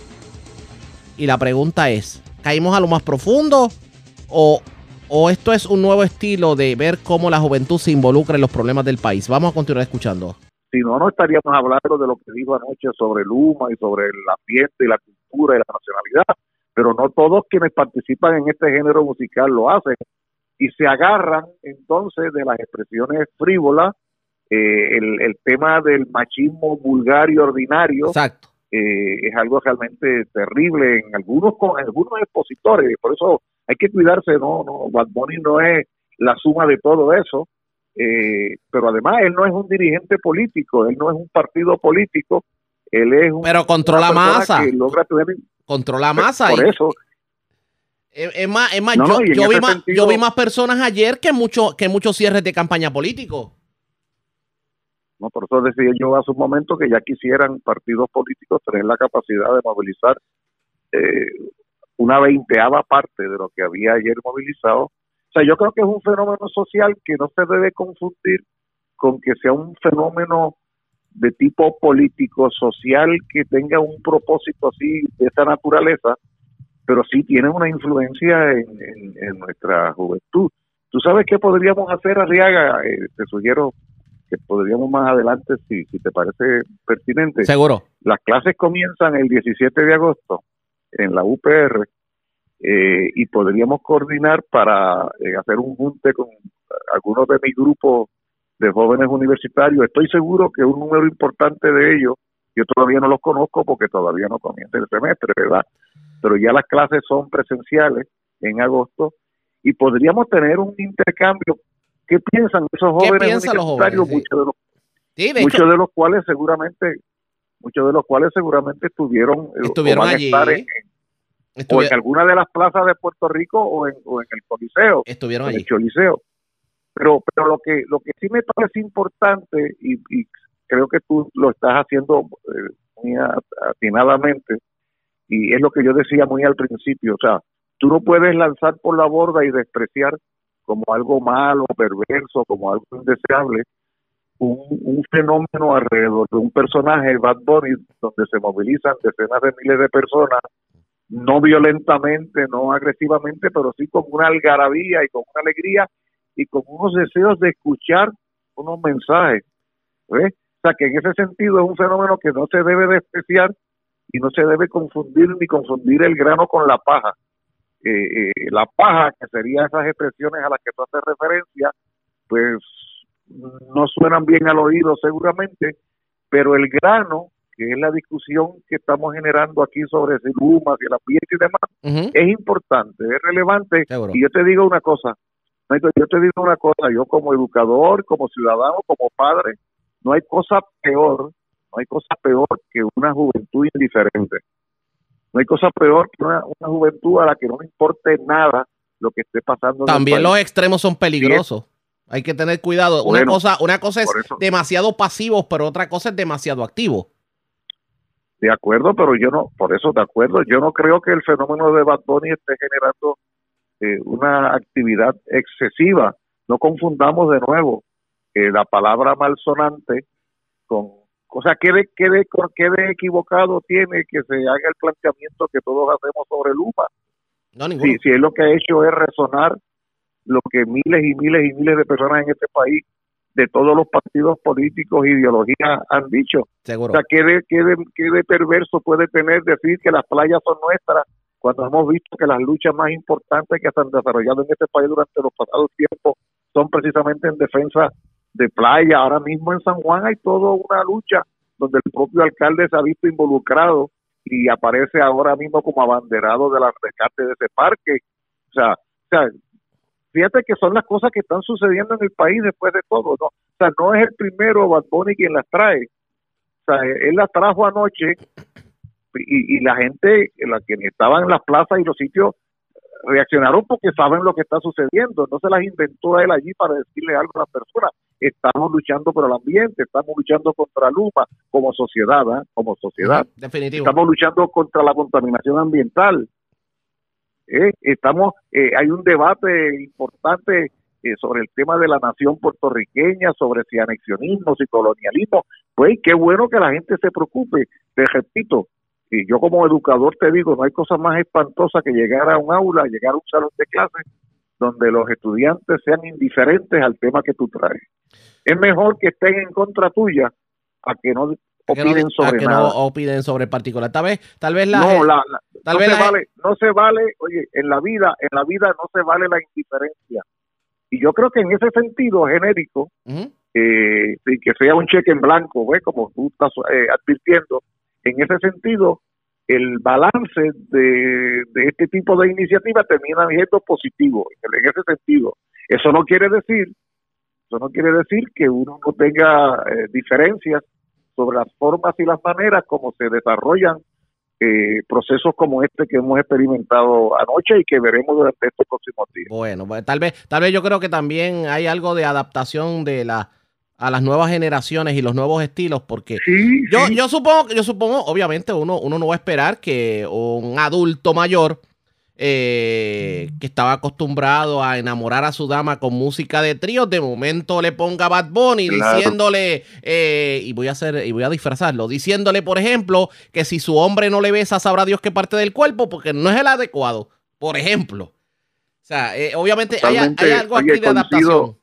Y la pregunta es, ¿caímos a lo más profundo o, o esto es un nuevo estilo de ver cómo la juventud se involucra en los problemas del país? Vamos a continuar escuchando. Si no, no estaríamos hablando de lo que dijo anoche sobre Luma y sobre el ambiente y la cultura y la nacionalidad, pero no todos quienes participan en este género musical lo hacen y se agarran entonces de las expresiones frívolas, eh, el, tema del machismo vulgar y ordinario. Exacto. Eh, es algo realmente terrible en algunos con algunos expositores, por eso hay que cuidarse, no, no, Bad Bunny no es la suma de todo eso, eh, pero además él no es un dirigente político, él no es un partido político, él es un... Pero controla masa. Que logra tener, controla masa. Por eso. Es, más, es más yo, yo, vi más yo, vi más, personas ayer que, mucho, que muchos cierres de campaña político. No, por eso decía yo hace un momento que ya quisieran partidos políticos tener la capacidad de movilizar eh, una veinteava parte de lo que había ayer movilizado o sea, yo creo que es un fenómeno social que no se debe confundir con que sea un fenómeno de tipo político, social, que tenga un propósito así de esa naturaleza, pero sí tiene una influencia en, nuestra juventud. ¿Tú sabes qué podríamos hacer, Arriaga? Eh, te sugiero que podríamos más adelante, si, si te parece pertinente. Seguro. Las clases comienzan el 17 de agosto en la UPR eh, y podríamos coordinar para eh, hacer un junte con algunos de mis grupos de jóvenes universitarios. Estoy seguro que un número importante de ellos, yo todavía no los conozco porque todavía no comienza el semestre, ¿verdad? Pero ya las clases son presenciales en agosto y podríamos tener un intercambio. ¿Qué piensan esos jóvenes universitarios? muchos, de los, muchos de los cuales seguramente muchos de los cuales seguramente estuvieron, eh, estuvieron allí o en alguna de las plazas de Puerto Rico o en, el Coliseo. Estuvieron allí. En el Pero, pero lo que lo que sí me parece importante y, creo que tú lo estás haciendo eh, muy atinadamente y es lo que yo decía muy al principio, o sea, tú no puedes lanzar por la borda y despreciar como algo malo, perverso, como algo indeseable, un, un fenómeno alrededor de un personaje, Bad Bunny, donde se movilizan decenas de miles de personas, no violentamente, no agresivamente, pero sí con una algarabía y con una alegría y con unos deseos de escuchar unos mensajes. ¿ves? O sea, que en ese sentido es un fenómeno que no se debe despreciar y no se debe confundir ni confundir el grano con la paja. Eh, eh, la paja, que serían esas expresiones a las que tú haces referencia, pues no suenan bien al oído seguramente, pero el grano, que es la discusión que estamos generando aquí sobre si Luma, si el ambiente y demás, es importante, es relevante. Seguro. Y yo te digo una cosa, yo te digo una cosa, yo como educador, como ciudadano, como padre, no hay cosa peor, no hay cosa peor que una juventud indiferente. No hay cosa peor que una, una juventud a la que no le importe nada lo que esté pasando. También los extremos son peligrosos. Hay que tener cuidado. Una cosa, una cosa es demasiado pasivos, pero otra cosa es demasiado activo. De acuerdo, pero yo no, por eso de acuerdo, yo no creo que el fenómeno de Bad Bunny esté generando eh, una actividad excesiva. No confundamos de nuevo eh, la palabra malsonante con, o sea, ¿qué de, qué, de, qué de equivocado tiene que se haga el planteamiento que todos hacemos sobre Luma? No. Si, si él lo que ha hecho es resonar lo que miles y miles y miles de personas en este país, de todos los partidos políticos e ideologías han dicho. Seguro. O sea, ¿qué de, qué, de, qué de perverso puede tener decir que las playas son nuestras cuando hemos visto que las luchas más importantes que se han desarrollado en este país durante los pasados tiempos son precisamente en defensa de playa? Ahora mismo en San Juan hay toda una lucha donde el propio alcalde se ha visto involucrado y aparece ahora mismo como abanderado de la rescate de ese parque. O sea, o sea, fíjate que son las cosas que están sucediendo en el país después de todo, ¿no? O sea, no es el primero Bad Bunny quien las trae. O sea, él las trajo anoche y, y la gente, la que estaban en las plazas y los sitios, reaccionaron porque saben lo que está sucediendo. No se las inventó él allí para decirle algo a las personas. Estamos luchando por el ambiente, estamos luchando contra Luma como sociedad, ¿eh? como sociedad. Definitivo. Estamos luchando contra la contaminación ambiental. ¿Eh? Estamos, eh, hay un debate importante eh, sobre el tema de la nación puertorriqueña, sobre si anexionismo, si colonialismo. Pues qué bueno que la gente se preocupe. Te repito, y yo como educador te digo, no hay cosa más espantosa que llegar a un aula, llegar a un salón de clase donde los estudiantes sean indiferentes al tema que tú traes. Es mejor que estén en contra tuya a que no No- opinen a sobre que nada. no opinen sobre el particular. Tal vez, tal vez la, no, la- la- tal no vez se la- vale, no se vale, oye, en la vida, en la vida no se vale la indiferencia. Y yo creo que en ese sentido genérico, Ujú. eh, y que sea un cheque en blanco, ¿ves? como tú estás eh, advirtiendo, en ese sentido, el balance de, de este tipo de iniciativas termina siendo positivo, en ese sentido. Eso no quiere decir, eso no quiere decir que uno no tenga eh, diferencias sobre las formas y las maneras como se desarrollan eh, procesos como este que hemos experimentado anoche y que veremos durante estos próximos días. Bueno, pues, tal vez, tal vez yo creo que también hay algo de adaptación de la a las nuevas generaciones y los nuevos estilos, porque Sí, yo, sí. yo supongo, yo supongo, obviamente, uno, uno no va a esperar que un adulto mayor eh, que estaba acostumbrado a enamorar a su dama con música de tríos, de momento le ponga Bad Bunny Claro. diciéndole, eh, y voy a hacer, y voy a disfrazarlo, diciéndole, por ejemplo, que si su hombre no le besa, sabrá Dios qué parte del cuerpo, porque no es el adecuado, por ejemplo. O sea, eh, obviamente hay, hay algo aquí de adaptación.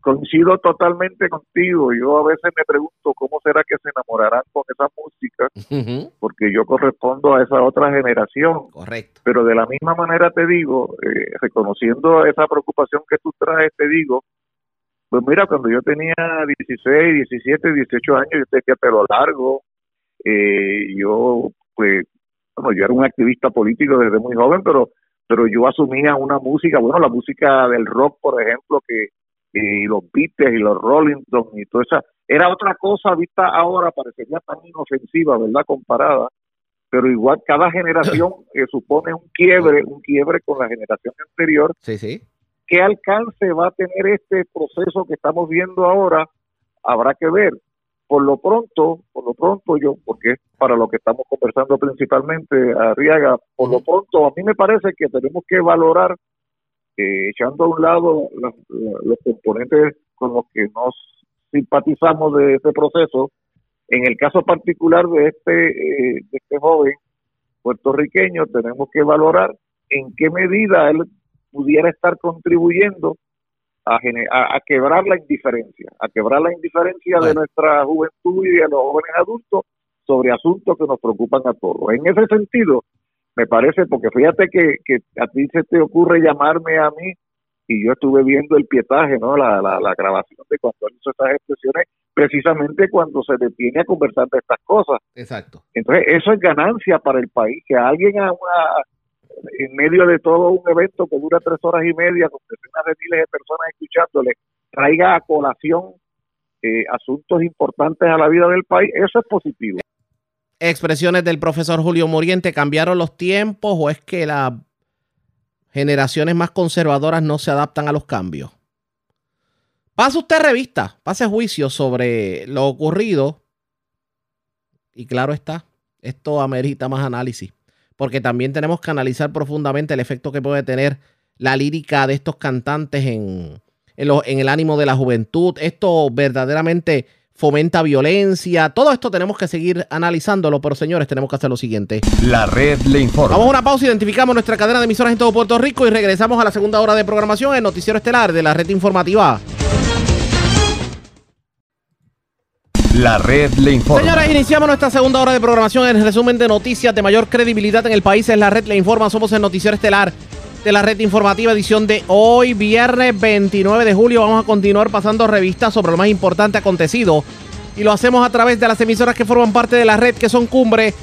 Coincido totalmente contigo. Yo a veces me pregunto cómo será que se enamorarán con esa música, porque yo correspondo a esa otra generación. Correcto. Pero de la misma manera te digo, eh, reconociendo esa preocupación que tú traes, te digo, pues mira, cuando yo tenía 16, 17, 18 años, yo tenía pelo largo, eh, yo, pues, bueno, yo era un activista político desde muy joven, pero pero yo asumía una música, bueno, la música del rock, por ejemplo, que y los Beatles y los Rolling Stones y todo eso, era otra cosa vista ahora, parecería tan inofensiva, ¿verdad? Comparada, pero igual cada generación eh, supone un quiebre, un quiebre con la generación anterior. Sí, sí. ¿Qué alcance va a tener este proceso que estamos viendo ahora? Habrá que ver. por lo pronto, por lo pronto yo, porque es para lo que estamos conversando principalmente, Arriaga, por lo pronto a mí me parece que tenemos que valorar, eh, echando a un lado los, los componentes con los que nos simpatizamos de este proceso, en el caso particular de este, eh, de este joven puertorriqueño, tenemos que valorar en qué medida él pudiera estar contribuyendo a, a, quebrar la indiferencia, a quebrar la indiferencia de nuestra juventud y de los jóvenes adultos sobre asuntos que nos preocupan a todos. En ese sentido, me parece, porque fíjate que, que a ti se te ocurre llamarme a mí y yo estuve viendo el pietaje, ¿no? La, la, la grabación de cuando él hizo estas expresiones, precisamente cuando se detiene a conversar de estas cosas. Exacto. Entonces, eso es ganancia para el país, que alguien a una, en medio de todo un evento que dura tres horas y media, con decenas de miles de personas escuchándole, traiga a colación eh, asuntos importantes a la vida del país, eso es positivo. Expresiones del profesor Julio Moriente, ¿cambiaron los tiempos o es que las generaciones más conservadoras no se adaptan a los cambios? Pase usted revista, pase juicio sobre lo ocurrido y claro está, esto amerita más análisis porque también tenemos que analizar profundamente el efecto que puede tener la lírica de estos cantantes en, en, el ánimo de la juventud. Esto verdaderamente fomenta violencia. Todo esto tenemos que seguir analizándolo, pero señores, tenemos que hacer lo siguiente. La red le informa. Vamos a una pausa, identificamos nuestra cadena de emisoras en todo Puerto Rico y regresamos a la segunda hora de programación en Noticiero Estelar de la red informativa. La red le informa. Señores, iniciamos nuestra segunda hora de programación. En resumen de noticias de mayor credibilidad en el país es la red le informa. Somos el noticiero estelar de la red informativa, edición de hoy, viernes 29 de julio. Vamos a continuar pasando revistas sobre lo más importante acontecido. Y lo hacemos a través de las emisoras que forman parte de la red, que son Cumbre,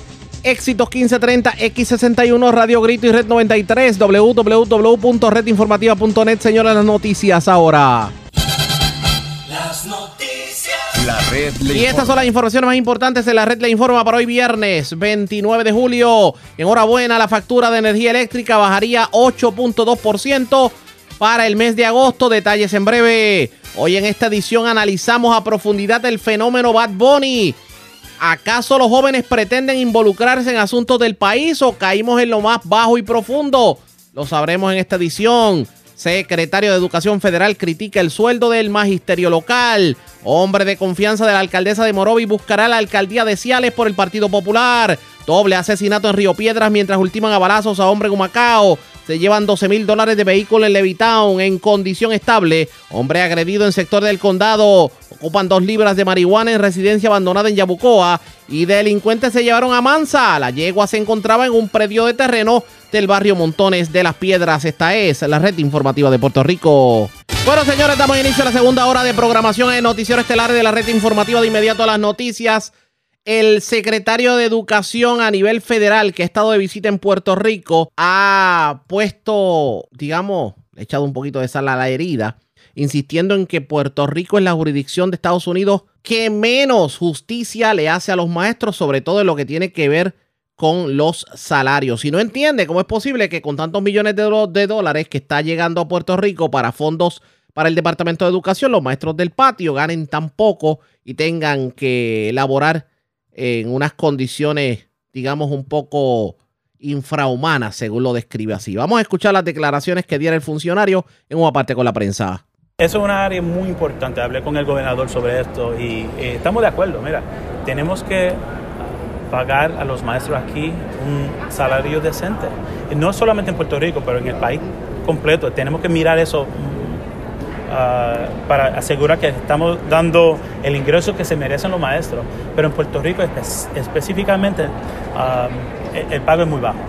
Éxitos 1530, X61, Radio Grito y Red 93, www.redinformativa.net. Señores, las noticias ahora. Las noticias. La red le Y estas son las informaciones más importantes de la red le informa para hoy viernes 29 de julio. Enhorabuena, la factura de energía eléctrica bajaría 8.2% para el mes de agosto. Detalles en breve. Hoy en esta edición analizamos a profundidad el fenómeno Bad Bunny. ¿Acaso los jóvenes pretenden involucrarse en asuntos del país o caímos en lo más bajo y profundo? Lo sabremos en esta edición. Secretario de Educación Federal critica el sueldo del magisterio local. Hombre de confianza de la alcaldesa de Morovi buscará la alcaldía de Ciales por el Partido Popular. Doble asesinato en Río Piedras mientras ultiman a balazos a hombre Humacao. Se llevan 12 mil dólares de vehículo en Levitown en condición estable. Hombre agredido en sector del condado. Ocupan dos libras de marihuana en residencia abandonada en Yabucoa. Y delincuentes se llevaron a Mansa. La yegua se encontraba en un predio de terreno del barrio Montones de las Piedras. Esta es la red informativa de Puerto Rico. Bueno, señores, damos inicio a la segunda hora de programación en Noticiero Estelar de la red informativa. De inmediato a las noticias. El secretario de Educación a nivel federal que ha estado de visita en Puerto Rico ha puesto, digamos, echado un poquito de sal a la herida, insistiendo en que Puerto Rico es la jurisdicción de Estados Unidos que menos justicia le hace a los maestros, sobre todo en lo que tiene que ver con los salarios. Si no entiende cómo es posible que con tantos millones de, dólares que está llegando a Puerto Rico para fondos para el Departamento de Educación, los maestros del patio ganen tan poco y tengan que elaborar en unas condiciones, digamos, un poco infrahumanas, según lo describe así. Vamos a escuchar las declaraciones que diera el funcionario en una parte con la prensa. Eso es una área muy importante. Hablé con el gobernador sobre esto y eh, estamos de acuerdo. Mira, tenemos que pagar a los maestros aquí un salario decente. Y no solamente en Puerto Rico, pero en el país completo. Tenemos que mirar eso ah, para asegurar que estamos dando el ingreso que se merecen los maestros. Pero en Puerto Rico espe- específicamente ah, el, el pago es muy bajo.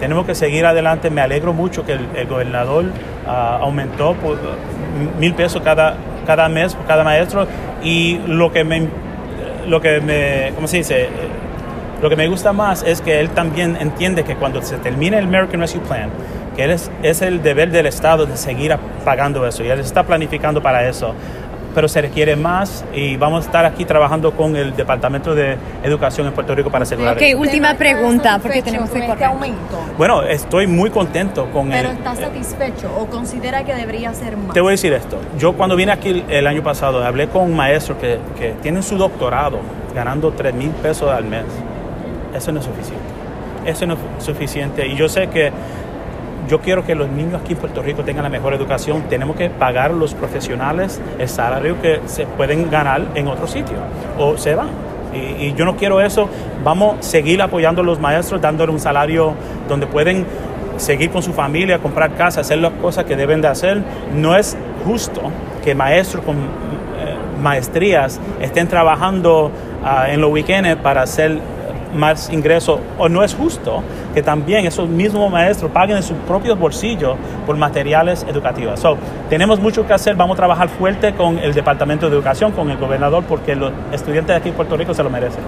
Tenemos que seguir adelante. Me alegro mucho que el, gobernador ah, aumentó por mil pesos cada, cada mes por cada maestro. Y lo que me, lo que me, ¿cómo se dice? Lo que me gusta más es que él también entiende que cuando se termine el American Rescue Plan, que él es, es el deber del Estado de seguir pagando eso y él está planificando para eso. pero se requiere más y vamos a estar aquí trabajando con el Departamento de Educación en Puerto Rico para asegurar Ok, eso. última pregunta, porque tenemos que con este correr. aumento? Bueno, estoy muy contento con Pero el... está satisfecho o considera que debería ser más. Te voy a decir esto. Yo cuando vine aquí el, el año pasado hablé con un maestro que, que tiene su doctorado ganando 3 mil pesos al mes. Eso no es suficiente. Eso no es suficiente. Y yo sé que yo quiero que los niños aquí en Puerto Rico tengan la mejor educación. Tenemos que pagar los profesionales el salario que se pueden ganar en otro sitio o se van. Y, y yo no quiero eso. Vamos a seguir apoyando a los maestros, dándole un salario donde pueden seguir con su familia, comprar casa, hacer las cosas que deben de hacer. No es justo que maestros con eh, maestrías estén trabajando ah, en los weekends para hacer más ingresos o no es justo que también esos mismos maestros paguen de sus propios bolsillos por materiales educativos. So, tenemos mucho que hacer, vamos a trabajar fuerte con el Departamento de Educación, con el gobernador, porque los estudiantes de aquí en Puerto Rico se lo merecen.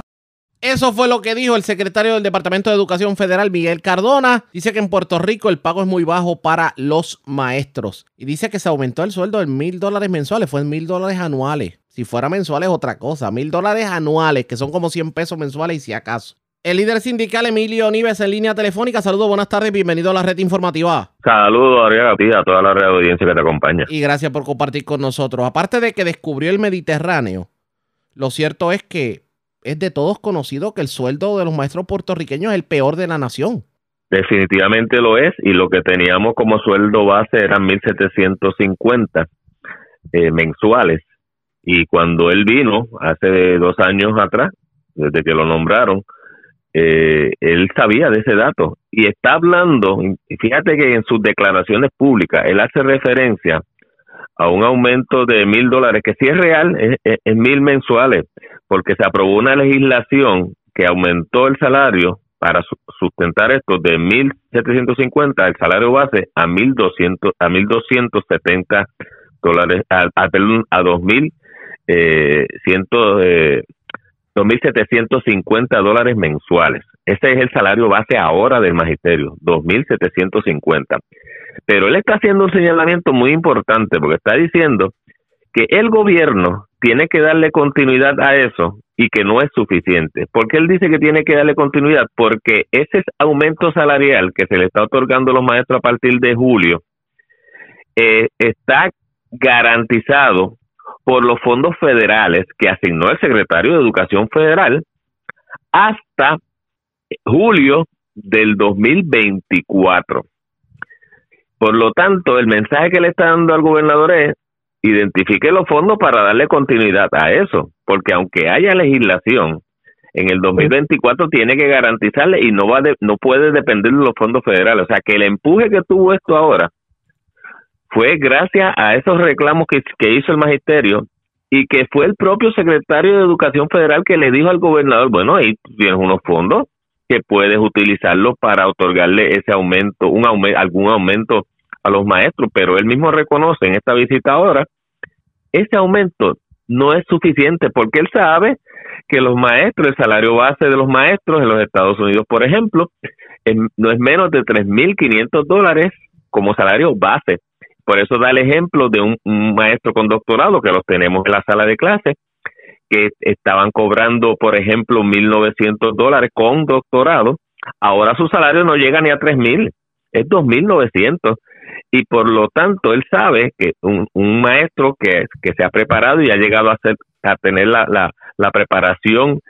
Eso fue lo que dijo el secretario del Departamento de Educación Federal, Miguel Cardona. Dice que en Puerto Rico el pago es muy bajo para los maestros. Y dice que se aumentó el sueldo en mil dólares mensuales, fue en mil dólares anuales. Si fuera mensuales, otra cosa. Mil dólares anuales, que son como 100 pesos mensuales y si acaso. El líder sindical Emilio Nives en línea telefónica. Saludos, buenas tardes, bienvenido a la red informativa. Saludos, Ariel, a ti a toda la red de audiencia que te acompaña. Y gracias por compartir con nosotros. Aparte de que descubrió el Mediterráneo, lo cierto es que es de todos conocido que el sueldo de los maestros puertorriqueños es el peor de la nación. Definitivamente lo es y lo que teníamos como sueldo base eran 1.750 eh, mensuales. Y cuando él vino, hace dos años atrás, desde que lo nombraron, eh, él sabía de ese dato. Y está hablando, fíjate que en sus declaraciones públicas, él hace referencia a un aumento de mil dólares, que sí es real, es, mil mensuales, porque se aprobó una legislación que aumentó el salario para su- sustentar esto de 1.750 el salario base a 1.200 a 1.270 dólares a, a, perdón, a 2.000 eh, ciento, eh, 2.750 dólares mensuales. Ese es el salario base ahora del magisterio, 2.750. Pero él está haciendo un señalamiento muy importante porque está diciendo que el gobierno tiene que darle continuidad a eso y que no es suficiente. ¿Por qué él dice que tiene que darle continuidad? Porque ese aumento salarial que se le está otorgando a los maestros a partir de julio eh, está garantizado por los fondos federales que asignó el secretario de Educación Federal hasta julio del 2024. Por lo tanto, el mensaje que le está dando al gobernador es identifique los fondos para darle continuidad a eso, porque aunque haya legislación, en el 2024 tiene que garantizarle y no va de- no puede depender de los fondos federales, o sea que el empuje que tuvo esto ahora fue gracias a esos reclamos que, hizo el magisterio y que fue el propio secretario de Educación Federal que le dijo al gobernador, bueno, ahí tienes unos fondos que puedes utilizarlos para otorgarle ese aumento, un aume- algún aumento a los maestros, pero él mismo reconoce en esta visita ahora, ese aumento no es suficiente porque él sabe que los maestros, el salario base de los maestros en los Estados Unidos, por ejemplo, es- no es menos de 3.500 dólares como salario base. Por eso da el ejemplo de un, maestro con doctorado que los tenemos en la sala de clase, que estaban cobrando, por ejemplo, 1.900 dólares con doctorado. Ahora su salario no llega ni a 3.000, es 2.900. Y por lo tanto, él sabe que un, un maestro que, que se ha preparado y ha llegado a, ser, a tener la, la, la preparación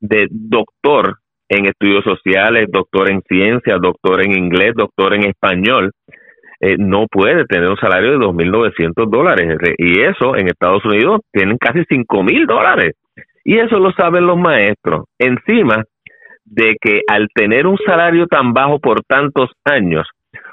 de doctor en estudios sociales, doctor en ciencias, doctor en inglés, doctor en español, eh, no puede tener un salario de 2.900 dólares. Re- Y eso en Estados Unidos tienen casi 5.000 dólares. Y eso lo saben los maestros. Encima de que al tener un salario tan bajo por tantos años,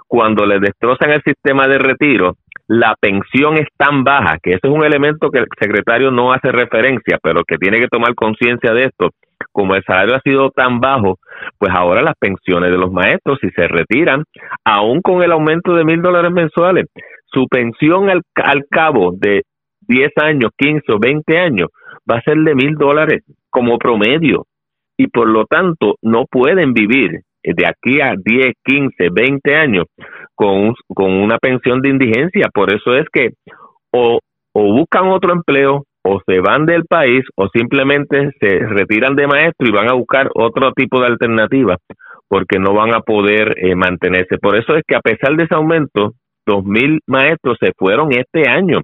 cuando le destrozan el sistema de retiro, la pensión es tan baja, que ese es un elemento que el secretario no hace referencia, pero que tiene que tomar conciencia de esto. Como el salario ha sido tan bajo, pues ahora las pensiones de los maestros, si se retiran, aún con el aumento de mil dólares mensuales, su pensión al, al cabo de 10 años, 15 o 20 años, va a ser de mil dólares como promedio. Y por lo tanto, no pueden vivir de aquí a 10, 15, 20 años con, un- con una pensión de indigencia. Por eso es que o, o, buscan otro empleo o se van del país o simplemente se retiran de maestro y van a buscar otro tipo de alternativa porque no van a poder eh, mantenerse. Por eso es que a pesar de ese aumento, dos mil maestros se fueron este año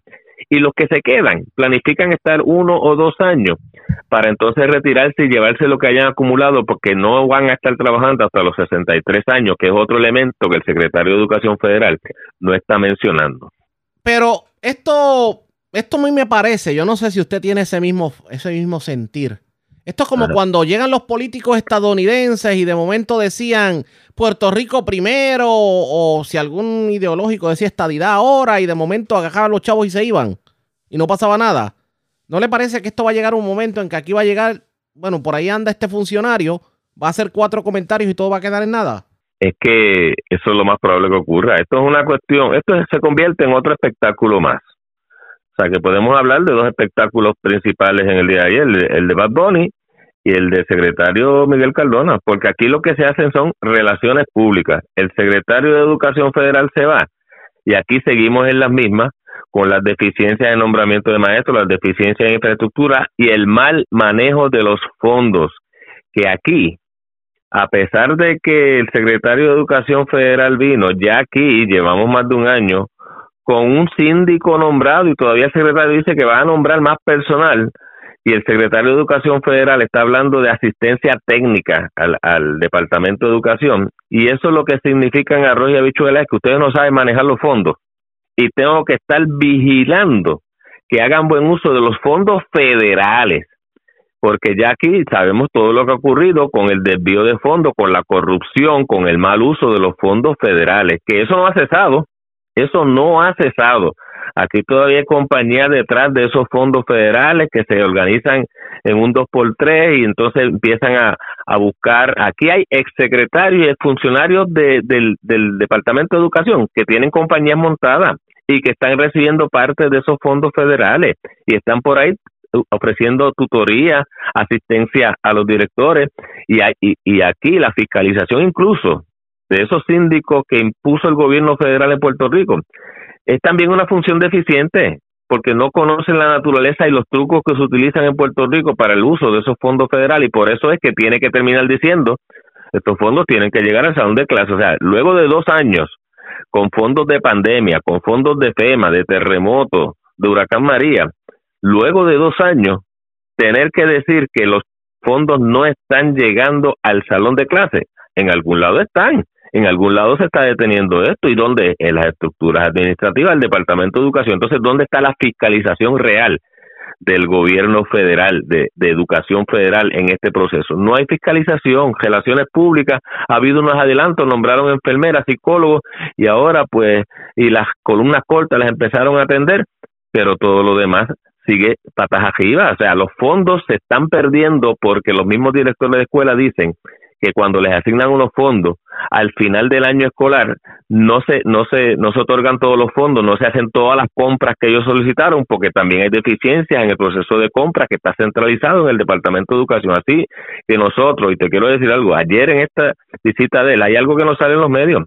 y los que se quedan planifican estar uno o dos años para entonces retirarse y llevarse lo que hayan acumulado porque no van a estar trabajando hasta los 63 años, que es otro elemento que el secretario de Educación Federal no está mencionando. Pero esto, esto a mí me parece, yo no sé si usted tiene ese mismo, ese mismo sentir. Esto es como cuando llegan los políticos estadounidenses y de momento decían Puerto Rico primero o, o si algún ideológico decía estadidad ahora y de momento agarraban los chavos y se iban y no pasaba nada. ¿No le parece que esto va a llegar un momento en que aquí va a llegar, bueno, por ahí anda este funcionario, va a hacer cuatro comentarios y todo va a quedar en nada? Es que eso es lo más probable que ocurra. Esto es una cuestión, esto se convierte en otro espectáculo más. O sea, que podemos hablar de dos espectáculos principales en el día de ayer, el, de- Bad Bunny y el del secretario Miguel Cardona, porque aquí lo que se hacen son relaciones públicas. El secretario de Educación Federal se va y aquí seguimos en las mismas con las deficiencias de nombramiento de maestros, las deficiencias en infraestructura y el mal manejo de los fondos, que aquí, a pesar de que el secretario de Educación Federal vino, ya aquí llevamos más de un año con un síndico nombrado y todavía el secretario dice que va a nombrar más personal y el secretario de Educación Federal está hablando de asistencia técnica al, al Departamento de Educación y eso es lo que significa en arroz y habichuelas que ustedes no saben manejar los fondos. Y tengo que estar vigilando que hagan buen uso de los fondos federales porque ya aquí sabemos todo lo que ha ocurrido con el desvío de fondos, con la corrupción, con el mal uso de los fondos federales, que eso no ha cesado, eso no ha cesado. Aquí todavía hay compañías detrás de esos fondos federales que se organizan en un 2x3 y entonces empiezan a, a buscar. Aquí hay exsecretarios y exfuncionarios de, del, del Departamento de Educación que tienen compañías montadas y que están recibiendo parte de esos fondos federales y están por ahí ofreciendo tutoría, asistencia a los directores y, y, y aquí la fiscalización incluso de esos síndicos que impuso el gobierno federal en Puerto Rico es también una función deficiente porque no conocen la naturaleza y los trucos que se utilizan en Puerto Rico para el uso de esos fondos federales y por eso es que tiene que terminar diciendo estos fondos tienen que llegar al salón de clase. O sea, luego de dos años con fondos de pandemia, con fondos de FEMA, de terremoto, de huracán María, luego de dos años, tener que decir que los fondos no están llegando al salón de clase, en algún lado están, en algún lado se está deteniendo esto y dónde en las estructuras administrativas del Departamento de Educación. Entonces, ¿dónde está la fiscalización real del gobierno federal, de, de educación federal en este proceso? No hay fiscalización, relaciones públicas, ha habido unos adelantos, nombraron enfermeras, psicólogos y ahora pues, y las columnas cortas las empezaron a atender, pero todo lo demás sigue patas arriba, o sea, los fondos se están perdiendo porque los mismos directores de escuela dicen que cuando les asignan unos fondos al final del año escolar no se no se no se otorgan todos los fondos, no se hacen todas las compras que ellos solicitaron porque también hay deficiencias en el proceso de compra que está centralizado en el Departamento de Educación. Así que nosotros, y te quiero decir algo, ayer en esta visita de él hay algo que no sale en los medios.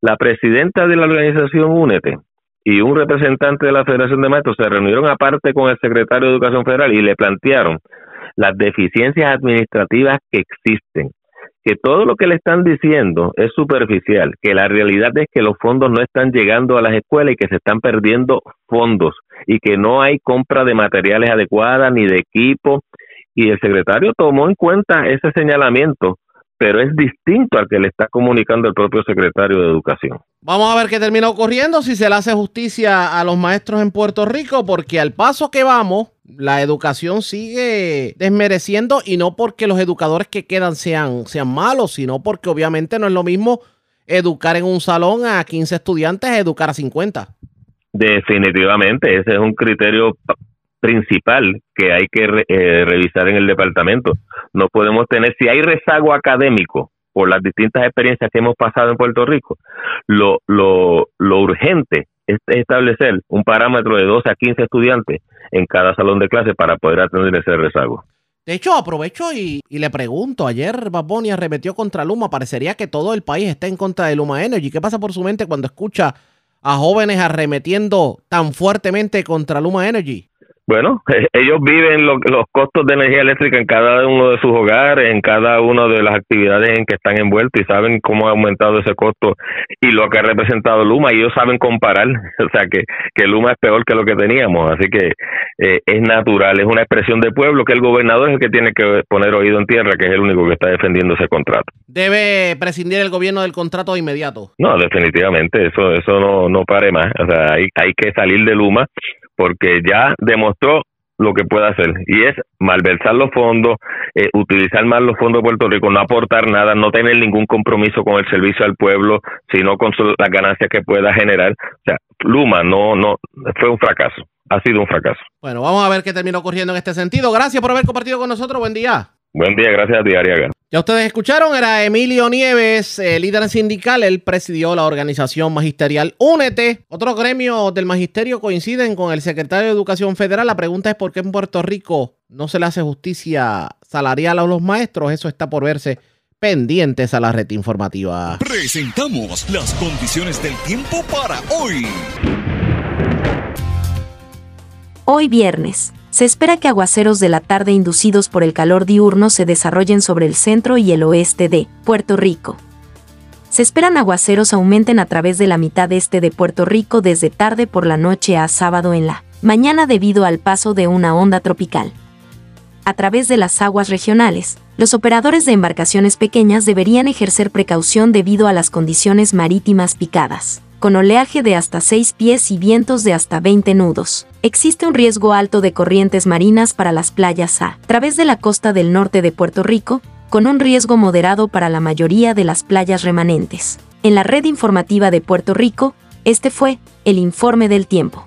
La presidenta de la organización Únete y un representante de la Federación de Maestros se reunieron aparte con el secretario de Educación Federal y le plantearon las deficiencias administrativas que existen que todo lo que le están diciendo es superficial, que la realidad es que los fondos no están llegando a las escuelas y que se están perdiendo fondos y que no hay compra de materiales adecuadas ni de equipo. Y el secretario tomó en cuenta ese señalamiento, pero es distinto al que le está comunicando el propio secretario de Educación. Vamos a ver qué termina ocurriendo, si se le hace justicia a los maestros en Puerto Rico, porque al paso que vamos, la educación sigue desmereciendo y no porque los educadores que quedan sean, sean malos, sino porque obviamente no es lo mismo educar en un salón a 15 estudiantes a educar a 50. Definitivamente, ese es un criterio principal que hay que eh, revisar en el departamento. No podemos tener, si hay rezago académico por las distintas experiencias que hemos pasado en Puerto Rico, lo, lo, lo urgente es establecer un parámetro de 12 a 15 estudiantes en cada salón de clase para poder atender ese rezago. De hecho, aprovecho y, y le pregunto, ayer Bad Bunny arremetió contra Luma, parecería que todo el país está en contra de Luma Energy. ¿Qué pasa por su mente cuando escucha a jóvenes arremetiendo tan fuertemente contra Luma Energy? Bueno, ellos viven lo- los costos de energía eléctrica en cada uno de sus hogares, en cada una de las actividades en que están envueltos y saben cómo ha aumentado ese costo y lo que ha representado Luma y ellos saben comparar, o sea que, que Luma es peor que lo que teníamos, así que eh, es natural, es una expresión de pueblo que el gobernador es el que tiene que poner oído en tierra, que es el único que está defendiendo ese contrato. ¿Debe prescindir el gobierno del contrato de inmediato? No, definitivamente, eso eso no, no pare más. O sea, hay, hay que salir de Luma porque ya demostró lo que puede hacer y es malversar los fondos, eh, utilizar mal los fondos de Puerto Rico, no aportar nada, no tener ningún compromiso con el servicio al pueblo, sino con las ganancias que pueda generar. O sea, Luma no, no, fue un fracaso, ha sido un fracaso. Bueno, vamos a ver qué termina ocurriendo en este sentido. Gracias por haber compartido con nosotros. Buen día. Buen día, gracias a ti, Ariaga. Ya ustedes escucharon, era Emilio Nieves, eh, líder sindical. Él presidió la organización magisterial Únete. Otros gremios del magisterio coinciden con el secretario de Educación Federal. La pregunta es por qué en Puerto Rico no se le hace justicia salarial a los maestros. Eso está por verse pendientes a la red informativa. Presentamos las condiciones del tiempo para hoy. Hoy viernes, se espera que aguaceros de la tarde inducidos por el calor diurno se desarrollen sobre el centro y el oeste de Puerto Rico. Se esperan aguaceros aumenten a través de la mitad este de Puerto Rico desde tarde por la noche a sábado en la mañana debido al paso de una onda tropical. A través de las aguas regionales, los operadores de embarcaciones pequeñas deberían ejercer precaución debido a las condiciones marítimas picadas. Con oleaje de hasta 6 pies y vientos de hasta 20 nudos, existe un riesgo alto de corrientes marinas para las playas a través de la costa del norte de Puerto Rico, con un riesgo moderado para la mayoría de las playas remanentes. En la red informativa de Puerto Rico, este fue el informe del tiempo.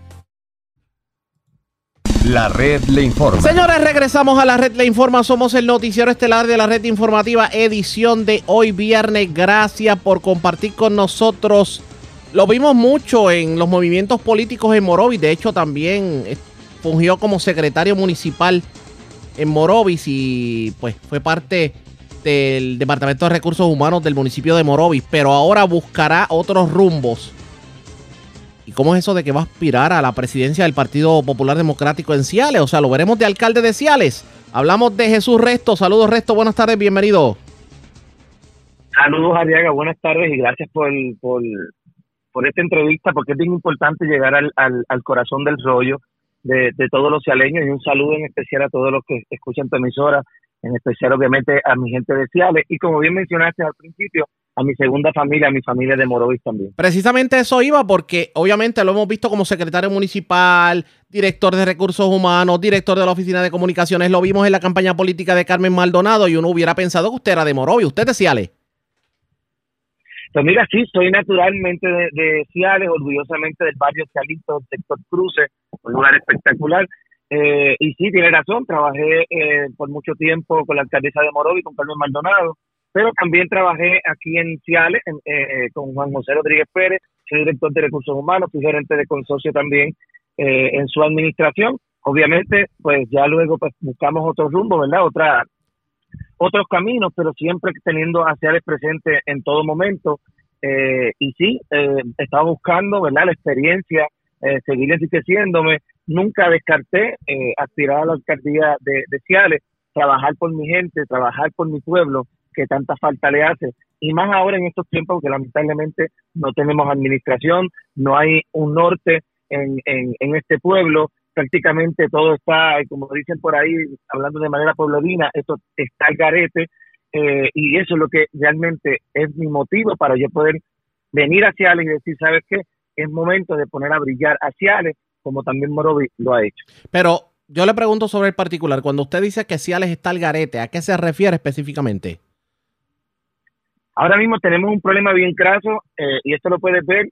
La red le informa. Señores, regresamos a la red Le Informa. Somos el noticiero estelar de la red informativa, edición de hoy viernes. Gracias por compartir con nosotros. Lo vimos mucho en los movimientos políticos en Morovis. De hecho, también eh, fungió como secretario municipal en Morovis y pues fue parte del Departamento de Recursos Humanos del municipio de Morovis. Pero ahora buscará otros rumbos. ¿Y cómo es eso de que va a aspirar a la presidencia del Partido Popular Democrático en Ciales? O sea, lo veremos de alcalde de Ciales. Hablamos de Jesús Resto. Saludos, Resto. Buenas tardes, bienvenido. Saludos, Ariaga. Buenas tardes y gracias por, por, por esta entrevista, porque es bien importante llegar al, al, al corazón del rollo de, de todos los cialeños y un saludo en especial a todos los que escuchan tu emisora, en especial, obviamente, a mi gente de Ciales y, como bien mencionaste al principio, a mi segunda familia, a mi familia de Morovis también. Precisamente eso iba porque obviamente lo hemos visto como secretario municipal, director de recursos humanos, director de la oficina de comunicaciones. Lo vimos en la campaña política de Carmen Maldonado y uno hubiera pensado que usted era de Morovis. ¿Usted de Ciales? Pues mira, sí, soy naturalmente de, Ciales, orgullosamente del barrio Cialito, sector Cruce, un lugar espectacular. Eh, y sí, tiene razón, trabajé eh, por mucho tiempo con la alcaldesa de Morovis, con Carmen Maldonado, pero también trabajé aquí en Ciales en, eh, con Juan José Rodríguez Pérez, soy director de recursos humanos, fui gerente de consorcio también eh, en su administración. Obviamente, pues ya luego pues, buscamos otro rumbo, ¿verdad? Otra, otros caminos, pero siempre teniendo a Ciales presente en todo momento. Eh, y sí, eh, estaba buscando, ¿verdad? La experiencia, eh, seguir enriqueciéndome. Nunca descarté eh, aspirar a la alcaldía de, de Ciales, trabajar por mi gente, trabajar por mi pueblo, que tanta falta le hace. Y más ahora en estos tiempos que lamentablemente no tenemos administración, no hay un norte en, en, en este pueblo, prácticamente todo está, como dicen por ahí, hablando de manera pueblerina, esto está al garete, eh, y eso es lo que realmente es mi motivo para yo poder venir a Ciales y decir, ¿sabes qué? Es momento de poner a brillar a Ciales, como también Morovi lo ha hecho. Pero yo le pregunto sobre el particular. Cuando usted dice que Ciales está al garete, ¿a qué se refiere específicamente? Ahora mismo tenemos un problema bien craso eh, y esto lo puedes ver,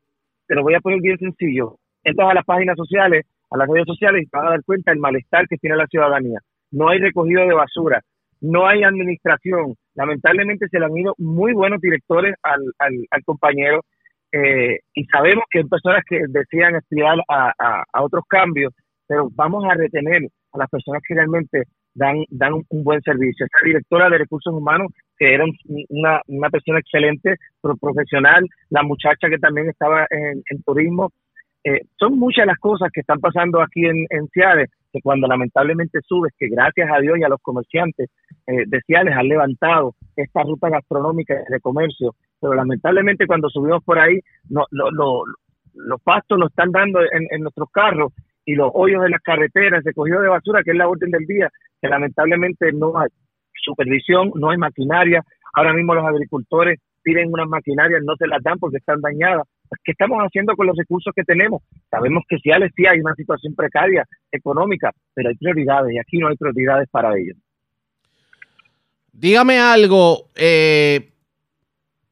te lo voy a poner bien sencillo. Entras a las páginas sociales, a las redes sociales y te vas a dar cuenta del malestar que tiene la ciudadanía. No hay recogido de basura, no hay administración. Lamentablemente se le han ido muy buenos directores al, al, al compañero eh, y sabemos que hay personas que desean aspirar a, otros cambios, pero vamos a retener a las personas que realmente dan, dan un, buen servicio. Esta directora de recursos humanos que era un- una, una persona excelente, pro- profesional, la muchacha que también estaba en turismo. Eh, son muchas las cosas que están pasando aquí en, en Ciales, que cuando lamentablemente subes, que gracias a Dios y a los comerciantes eh, de Ciales han levantado esta ruta gastronómica de comercio, pero lamentablemente cuando subimos por ahí, no, lo- lo- los pastos nos están dando en, en nuestros carros y los hoyos de las carreteras, recogido de basura, que es la orden del día, que lamentablemente no hay supervisión, no hay maquinaria. Ahora mismo los agricultores piden unas maquinarias, no se las dan porque están dañadas. ¿Qué estamos haciendo con los recursos que tenemos? Sabemos que sí, sí hay una situación precaria económica, pero hay prioridades y aquí no hay prioridades para ellos. Dígame algo, eh,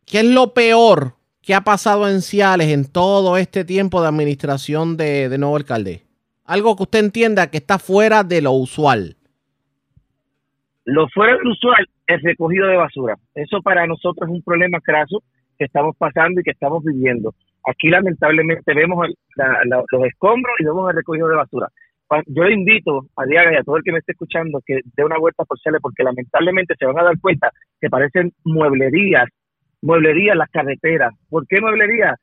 ¿qué es lo peor que ha pasado en Ciales en todo este tiempo de administración de, de nuevo alcalde? Algo que usted entienda que está fuera de lo usual. Lo fuera del usual, el recogido de basura. Eso para nosotros es un problema craso que estamos pasando y que estamos viviendo. Aquí lamentablemente vemos los escombros y vemos el recogido de basura. Yo le invito a Diaga y a todo el que me esté escuchando que dé una vuelta por Ciales porque lamentablemente se van a dar cuenta que parecen mueblerías, mueblerías las carreteras. ¿Por qué mueblerías?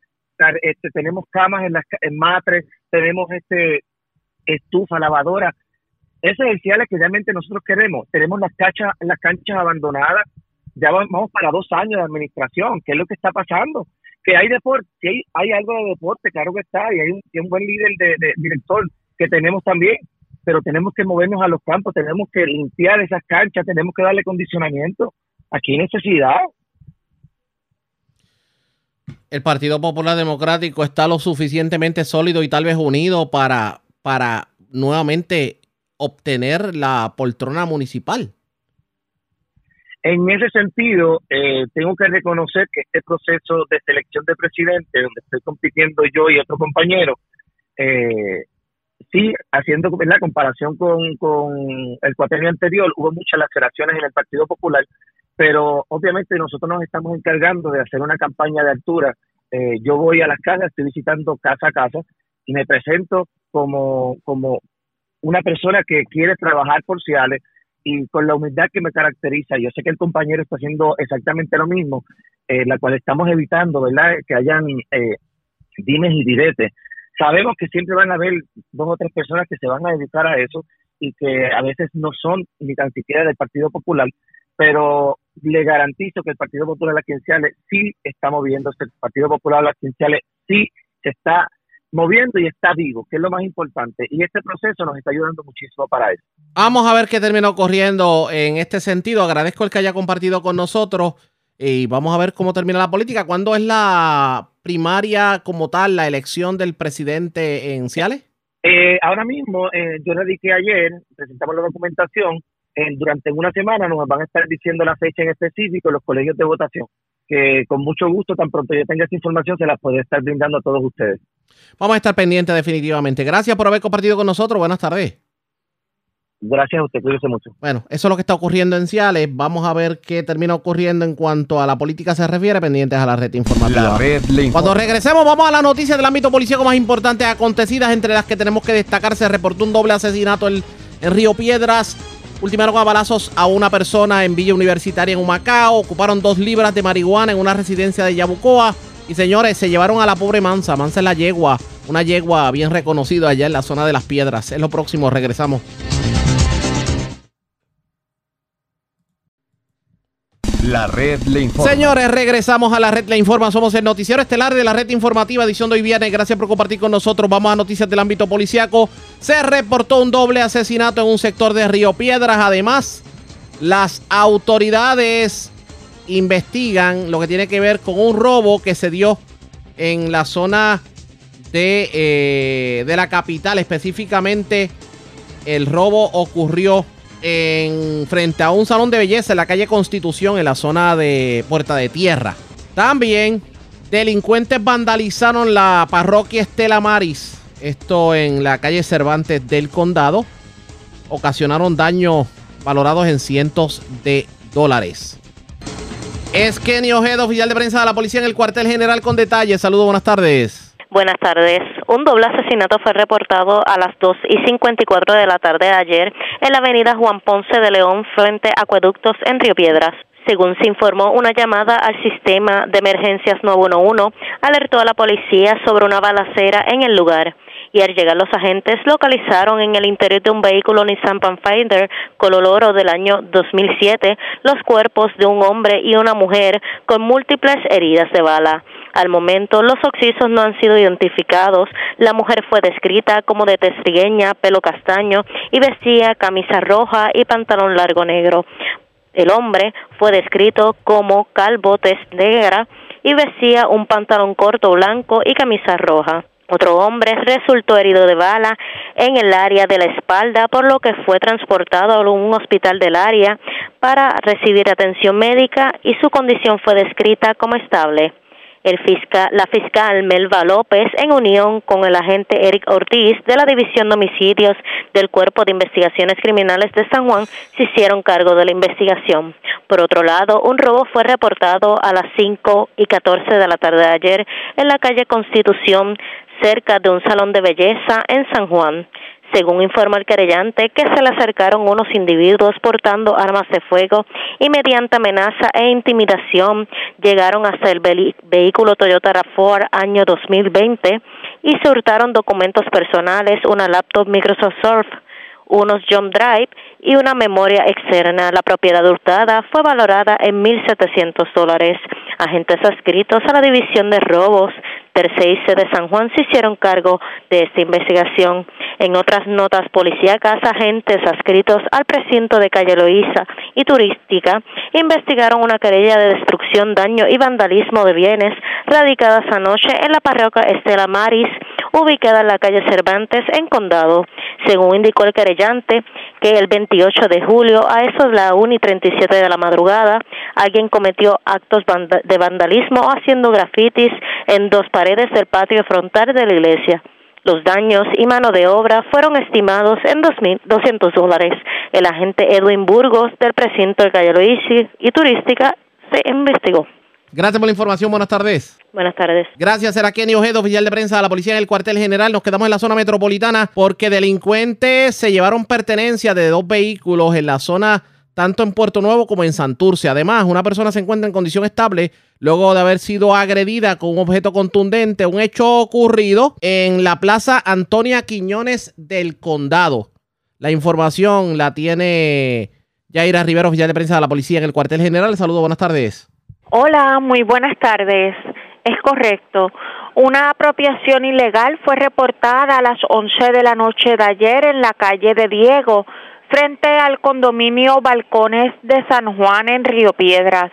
Este, tenemos camas en las en matres, tenemos este estufa, lavadora, ese es el Ciales que realmente nosotros queremos. Tenemos las canchas, las canchas abandonadas. Ya va- vamos para dos años de administración. ¿Qué es lo que está pasando? Que hay deporte, que hay, algo de deporte, claro que está, y hay un, buen líder de, de director que tenemos también, pero tenemos que movernos a los campos, tenemos que limpiar esas canchas, tenemos que darle condicionamiento. Aquí hay necesidad. El Partido Popular Democrático está lo suficientemente sólido y tal vez unido para, para nuevamente obtener la poltrona municipal. En ese sentido, eh, tengo que reconocer que este proceso de selección de presidente, donde estoy compitiendo yo y otro compañero, eh, sí, haciendo la comparación con, el cuatrenio anterior, hubo muchas laceraciones en el Partido Popular, pero obviamente nosotros nos estamos encargando de hacer una campaña de altura. Eh, yo voy a las casas, estoy visitando casa a casa y me presento como, como una persona que quiere trabajar por Ciales y con la humildad que me caracteriza. Yo sé que el compañero está haciendo exactamente lo mismo, eh, la cual estamos evitando, ¿verdad? Que hayan eh, dimes y diretes. Sabemos que siempre van a haber dos o tres personas que se van a dedicar a eso y que a veces no son ni tan siquiera del Partido Popular, pero le garantizo que el Partido Popular aquí en Ciales sí está moviéndose, el Partido Popular aquí en Ciales sí se está moviendo y está vivo, que es lo más importante. Y este proceso nos está ayudando muchísimo para eso. Vamos a ver qué termina ocurriendo en este sentido. Agradezco el que haya compartido con nosotros y vamos a ver cómo termina la política. ¿Cuándo es la primaria como tal, la elección del presidente en Ciales? Eh, ahora mismo, eh, yo radiqué ayer, presentamos la documentación, eh, durante una semana nos van a estar diciendo la fecha en específico los colegios de votación, que con mucho gusto, tan pronto yo tenga esa información, se la puede estar brindando a todos ustedes. Vamos a estar pendientes definitivamente. Gracias por haber compartido con nosotros. Buenas tardes. Gracias a usted, cuídese mucho. Bueno, eso es lo que está ocurriendo en Ciales. Vamos a ver qué termina ocurriendo en cuanto a la política se refiere, pendientes a la red informativa. La red le informa. Cuando regresemos, vamos a las noticias del ámbito policíaco más importantes acontecidas, entre las que tenemos que destacar. Se reportó un doble asesinato en, en Río Piedras. Ultimaron a balazos a una persona en Villa Universitaria en Humacao. Ocuparon dos libras de marihuana en una residencia de Yabucoa. Y señores, se llevaron a la pobre Mansa. Mansa es la yegua. Una yegua bien reconocida allá en la zona de las piedras. Es lo próximo, regresamos. La red le informa. Señores, regresamos a la red Le Informa. Somos el noticiero estelar de la red informativa, edición de hoy viernes. Gracias por compartir con nosotros. Vamos a noticias del ámbito policiaco. Se reportó un doble asesinato en un sector de Río Piedras. Además, las autoridades investigan lo que tiene que ver con un robo que se dio en la zona de, eh, de la capital. Específicamente, el robo ocurrió en frente a un salón de belleza en la calle Constitución en la zona de Puerta de Tierra. También delincuentes vandalizaron la parroquia Estela Maris, esto en la calle Cervantes del condado. Ocasionaron daños valorados en cientos de dólares. Es Kenny Ojeda, oficial de prensa de la policía en el cuartel general con detalles. Saludos, buenas tardes. Buenas tardes. Un doble asesinato fue reportado a las 2 y 54 de la tarde de ayer en la avenida Juan Ponce de León frente a Acueductos en Río Piedras. Según se informó, una llamada al sistema de emergencias 911 alertó a la policía sobre una balacera en el lugar y al llegar los agentes localizaron en el interior de un vehículo Nissan Pathfinder color oro del año 2007 los cuerpos de un hombre y una mujer con múltiples heridas de bala. Al momento, los occisos no han sido identificados. La mujer fue descrita como de testrigueña, pelo castaño y vestía camisa roja y pantalón largo negro. El hombre fue descrito como calvo, tez negra y vestía un pantalón corto blanco y camisa roja. Otro hombre resultó herido de bala en el área de la espalda, por lo que fue transportado a un hospital del área para recibir atención médica y su condición fue descrita como estable. El fiscal, la fiscal Melva López, en unión con el agente Eric Ortiz de la División de Homicidios del Cuerpo de Investigaciones Criminales de San Juan, se hicieron cargo de la investigación. Por otro lado, un robo fue reportado a las 5 y 14 de la tarde de ayer en la calle Constitución, cerca de un salón de belleza en San Juan. Según informa el querellante, que se le acercaron unos individuos portando armas de fuego y mediante amenaza e intimidación llegaron hasta el vehículo Toyota RAV4 año 2020 y se hurtaron documentos personales, una laptop Microsoft Surf, unos jump drive y una memoria externa. La propiedad hurtada fue valorada en 1.700 dólares. Agentes adscritos a la División de Robos Terceice de San Juan se hicieron cargo de esta investigación. En otras notas policíacas, agentes adscritos al precinto de Calle Loíza y Turística investigaron una querella de destrucción, daño y vandalismo de bienes radicadas anoche en la parroquia Estela Maris, ubicada en la calle Cervantes, en Condado. Según indicó el querellante, que el 28 de julio, a eso de la 1 y 37 de la madrugada, alguien cometió actos de vandalismo haciendo grafitis en dos paredes del patio frontal de la iglesia. Los daños y mano de obra fueron estimados en 2.200 dólares. El agente Edwin Burgos del precinto de Calle Loisi y Turística se investigó. Gracias por la información. Buenas tardes. Buenas tardes. Gracias, Kenny Ojeda, oficial de prensa de la policía en el cuartel general. Nos quedamos en la zona metropolitana porque delincuentes se llevaron pertenencia de dos vehículos en la zona tanto en Puerto Nuevo como en Santurce. Además, una persona se encuentra en condición estable luego de haber sido agredida con un objeto contundente, un hecho ocurrido en la Plaza Antonia Quiñones del Condado. La información la tiene Yaira Rivera, oficial de prensa de la policía en el cuartel general. Saludos, buenas tardes. Hola, muy buenas tardes. Es correcto. Una apropiación ilegal fue reportada a las 11 de la noche de ayer en la calle de Diego frente al condominio Balcones de San Juan en Río Piedras.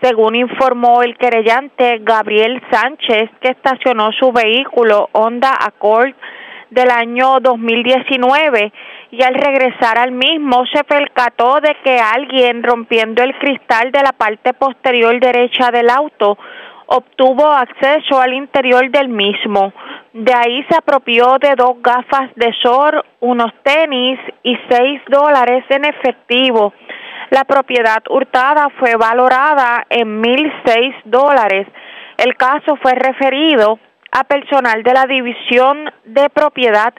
Según informó el querellante Gabriel Sánchez, que estacionó su vehículo Honda Accord del año 2019 y al regresar al mismo se percató de que alguien rompiendo el cristal de la parte posterior derecha del auto obtuvo acceso al interior del mismo. De ahí se apropió de dos gafas de sol, unos tenis y seis dólares en efectivo. La propiedad hurtada fue valorada en mil seis dólares. El caso fue referido a personal de la División de Propiedad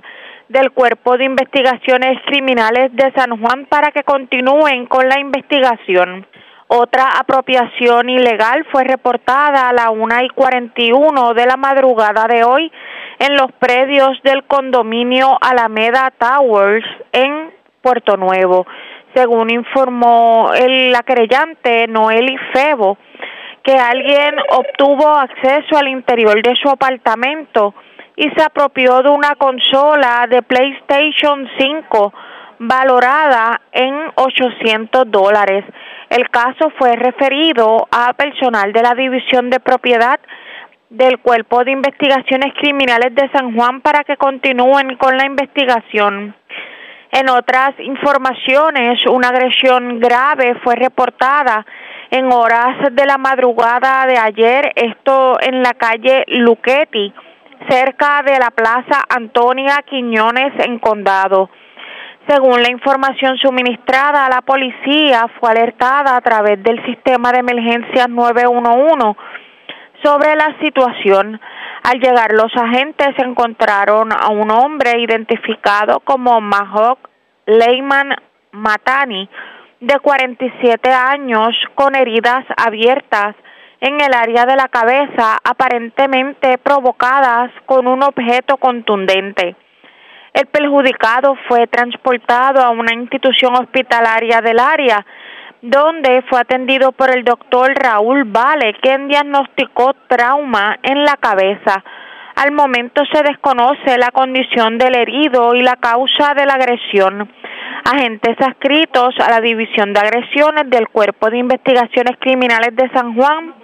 del Cuerpo de Investigaciones Criminales de San Juan para que continúen con la investigación. Otra apropiación ilegal fue reportada a la una y 41 de la madrugada de hoy en los predios del condominio Alameda Towers en Puerto Nuevo. Según informó el, la querellante Noeli Febo, que alguien obtuvo acceso al interior de su apartamento y se apropió de una consola de PlayStation 5 valorada en 800 dólares. El caso fue referido a personal de la División de Propiedad del Cuerpo de Investigaciones Criminales de San Juan para que continúen con la investigación. En otras informaciones, una agresión grave fue reportada en horas de la madrugada de ayer, esto en la calle Luquetti, cerca de la Plaza Antonia Quiñones en Condado. Según la información suministrada, la policía fue alertada a través del sistema de emergencias 911 sobre la situación. Al llegar los agentes encontraron a un hombre identificado como Mahok Leyman Matani, de 47 años con heridas abiertas en el área de la cabeza aparentemente provocadas con un objeto contundente. El perjudicado fue transportado a una institución hospitalaria del área, donde fue atendido por el doctor Raúl Vale, quien diagnosticó trauma en la cabeza. Al momento se desconoce la condición del herido y la causa de la agresión. Agentes adscritos a la División de Agresiones del Cuerpo de Investigaciones Criminales de San Juan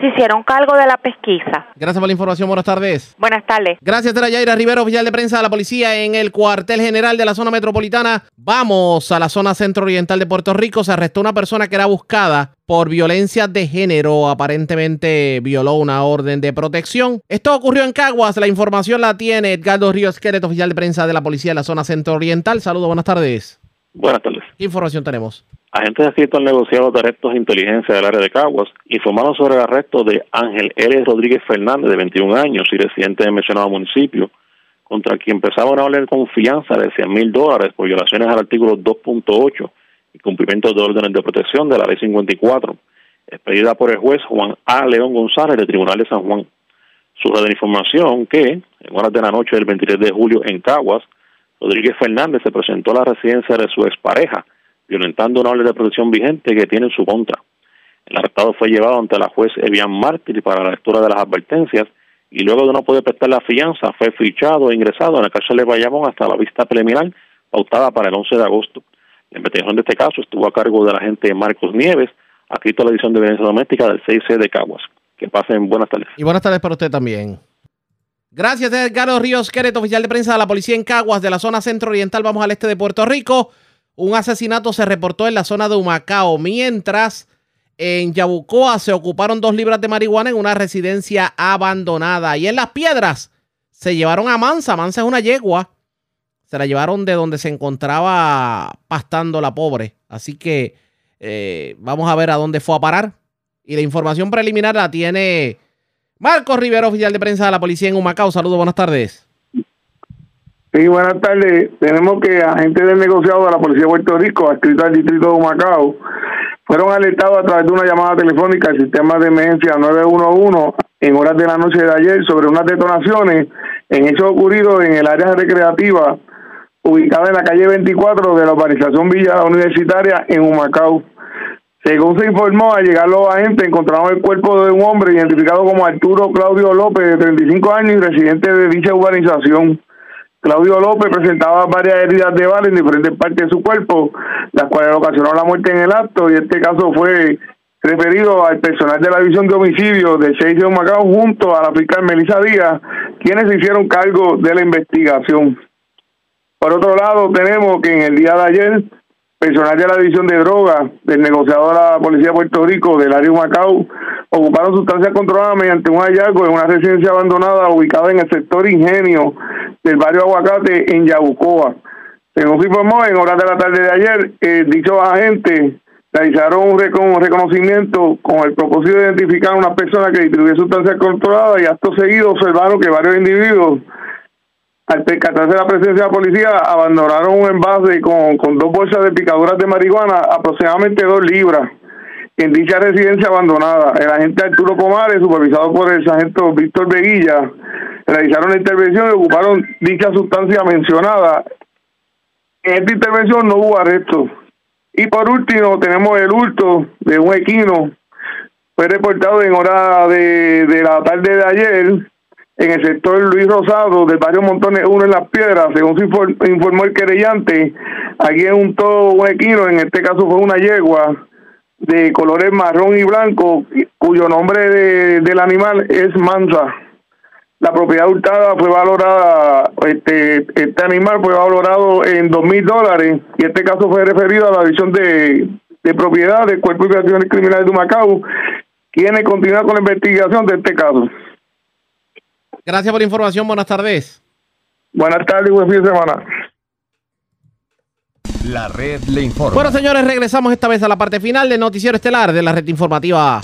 se hicieron cargo de la pesquisa. Gracias por la información. Buenas tardes. Buenas tardes. Gracias, Tera Yaira Rivero, oficial de prensa de la policía en el cuartel general de la zona metropolitana. Vamos a la zona centro-oriental de Puerto Rico. Se arrestó una persona que era buscada por violencia de género. Aparentemente violó una orden de protección. Esto ocurrió en Caguas. La información la tiene Edgardo Ríos Queret, oficial de prensa de la policía de la zona centro-oriental. Saludos, buenas tardes. Buenas tardes. ¿Qué información tenemos? Agentes adscritos al negociado de arrestos de inteligencia del área de Caguas informaron sobre el arresto de Ángel L. Rodríguez Fernández, de 21 años y residente del mencionado municipio, contra quien pesaba una orden de confianza de 100 mil dólares por violaciones al artículo 2.8 y cumplimiento de órdenes de protección de la ley 54, expedida por el juez Juan A. León González del Tribunal de San Juan. Surge de información que, en horas de la noche del 23 de julio en Caguas, Rodríguez Fernández se presentó a la residencia de su expareja, violentando una orden de protección vigente que tiene en su contra. El arrestado fue llevado ante la juez Evian Mártir para la lectura de las advertencias y luego de no poder prestar la fianza fue fichado e ingresado en la cárcel de Bayamón hasta la vista preliminar pautada para el 11 de agosto. La investigación de este caso estuvo a cargo del agente Marcos Nieves, adscrito a la edición de violencia doméstica del 6C de Caguas. Que pasen buenas tardes. Y buenas tardes para usted también. Gracias, Edgardo Ríos Queret, oficial de prensa de la policía en Caguas, de la zona centro-oriental. Vamos al este de Puerto Rico. Un asesinato se reportó en la zona de Humacao, mientras en Yabucoa se ocuparon dos libras de marihuana en una residencia abandonada. Y en Las Piedras se llevaron a Mansa. Mansa es una yegua. Se la llevaron de donde se encontraba pastando la pobre. Así que eh, vamos a ver a dónde fue a parar. Y la información preliminar la tiene Marcos Rivero, oficial de prensa de la policía en Humacao. Saludos, buenas tardes. Sí, buenas tardes. Tenemos que agentes del negociado de la Policía de Puerto Rico, adscrito al distrito de Humacao, fueron alertados a través de una llamada telefónica al sistema de emergencia 911 en horas de la noche de ayer sobre unas detonaciones en hechos ocurridos en el área recreativa ubicada en la calle 24 de la urbanización Villa Universitaria en Humacao. Según se informó, al llegar los agentes encontraron el cuerpo de un hombre identificado como Arturo Claudio López, de 35 años y residente de dicha urbanización. Claudio López presentaba varias heridas de bala en diferentes partes de su cuerpo, las cuales ocasionaron la muerte en el acto, y este caso fue referido al personal de la división de homicidios del 6 de Macao junto a la fiscal Melissa Díaz, quienes se hicieron cargo de la investigación. Por otro lado, tenemos que en el día de ayer, personal de la división de drogas del negociador de la Policía de Puerto Rico del área de Macao ocuparon sustancias controladas mediante un hallazgo en una residencia abandonada ubicada en el sector Ingenio del barrio Aguacate en Yabucoa. Según se informó, en horas de la tarde de ayer, eh, dichos agentes realizaron un, reconocimiento con el propósito de identificar a una persona que distribuye sustancias controladas y acto seguido observaron que varios individuos al percatarse la presencia de la policía, abandonaron un envase con, con dos bolsas de picaduras de marihuana, aproximadamente dos libras, en dicha residencia abandonada. El agente Arturo Comares, supervisado por el sargento Víctor Veguilla, realizaron la intervención y ocuparon dicha sustancia mencionada. En esta intervención no hubo arresto. Y por último, tenemos el hurto de un equino. Fue reportado en hora de, de la tarde de ayer en el sector Luis Rosado del barrio Montones 1 en Las Piedras, según se informó el querellante, aquí en un todo un equino, en este caso fue una yegua de colores marrón y blanco, cuyo nombre de, del animal es Mansa. La propiedad hurtada fue valorada, este, este animal fue valorado en dos mil dólares y este caso fue referido a la división de, de propiedad del Cuerpo de Investigaciones Criminales de Macao, quienes continúan con la investigación de este caso. Gracias por la información. Buenas tardes. Buenas tardes y buen fin de semana. La red le informa. Bueno, señores, regresamos esta vez a la parte final del noticiero estelar de la red informativa.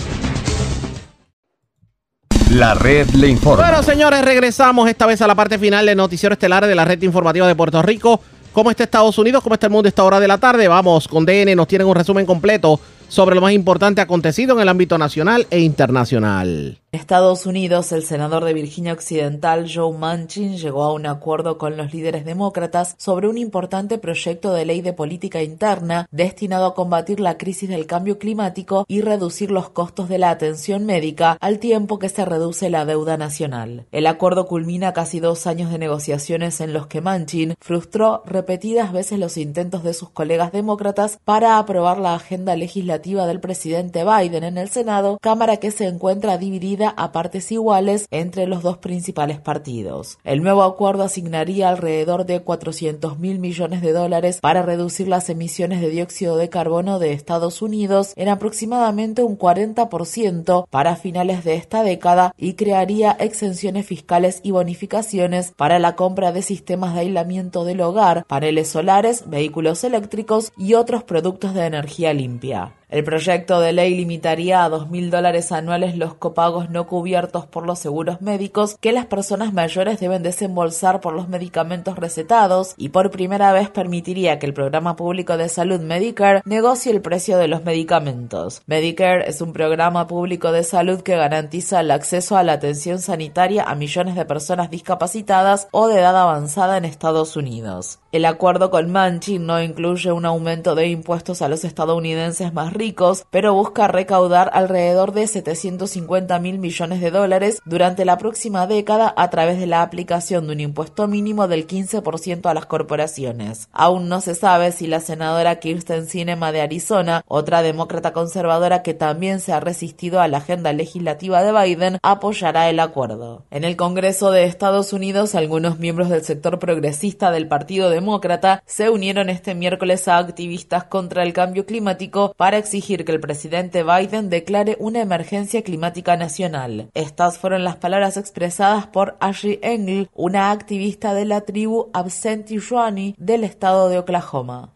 La red le informa. Bueno, señores, regresamos esta vez a la parte final del noticiero estelar de la red informativa de Puerto Rico ¿Cómo está Estados Unidos? ¿Cómo está el mundo a esta hora de la tarde? Vamos con DN, nos tienen un resumen completo sobre lo más importante acontecido en el ámbito nacional e internacional. En Estados Unidos, el senador de Virginia Occidental, Joe Manchin, llegó a un acuerdo con los líderes demócratas sobre un importante proyecto de ley de política interna destinado a combatir la crisis del cambio climático y reducir los costos de la atención médica al tiempo que se reduce la deuda nacional. El acuerdo culmina casi dos años de negociaciones en los que Manchin frustró repetidas veces los intentos de sus colegas demócratas para aprobar la agenda legislativa del presidente Biden en el Senado, Cámara que se encuentra dividida a partes iguales entre los dos principales partidos. El nuevo acuerdo asignaría alrededor de 400 mil millones de dólares para reducir las emisiones de dióxido de carbono de Estados Unidos en aproximadamente un 40% para finales de esta década y crearía exenciones fiscales y bonificaciones para la compra de sistemas de aislamiento del hogar, paneles solares, vehículos eléctricos y otros productos de energía limpia. El proyecto de ley limitaría a dos mil dólares anuales los copagos no cubiertos por los seguros médicos que las personas mayores deben desembolsar por los medicamentos recetados y por primera vez permitiría que el programa público de salud Medicare negocie el precio de los medicamentos. Medicare es un programa público de salud que garantiza el acceso a la atención sanitaria a millones de personas discapacitadas o de edad avanzada en Estados Unidos. El acuerdo con Manchin no incluye un aumento de impuestos a los estadounidenses más ricos, pero busca recaudar alrededor de 750 mil millones de dólares durante la próxima década a través de la aplicación de un impuesto mínimo del 15% a las corporaciones. Aún no se sabe si la senadora Kirsten Sinema de Arizona, otra demócrata conservadora que también se ha resistido a la agenda legislativa de Biden, apoyará el acuerdo. En el Congreso de Estados Unidos, algunos miembros del sector progresista del Partido Demócrata se unieron este miércoles a activistas contra el cambio climático para exigir que el presidente Biden declare una emergencia climática nacional. Estas fueron las palabras expresadas por Ashley Engel, una activista de la tribu Absentee Ronnie del estado de Oklahoma.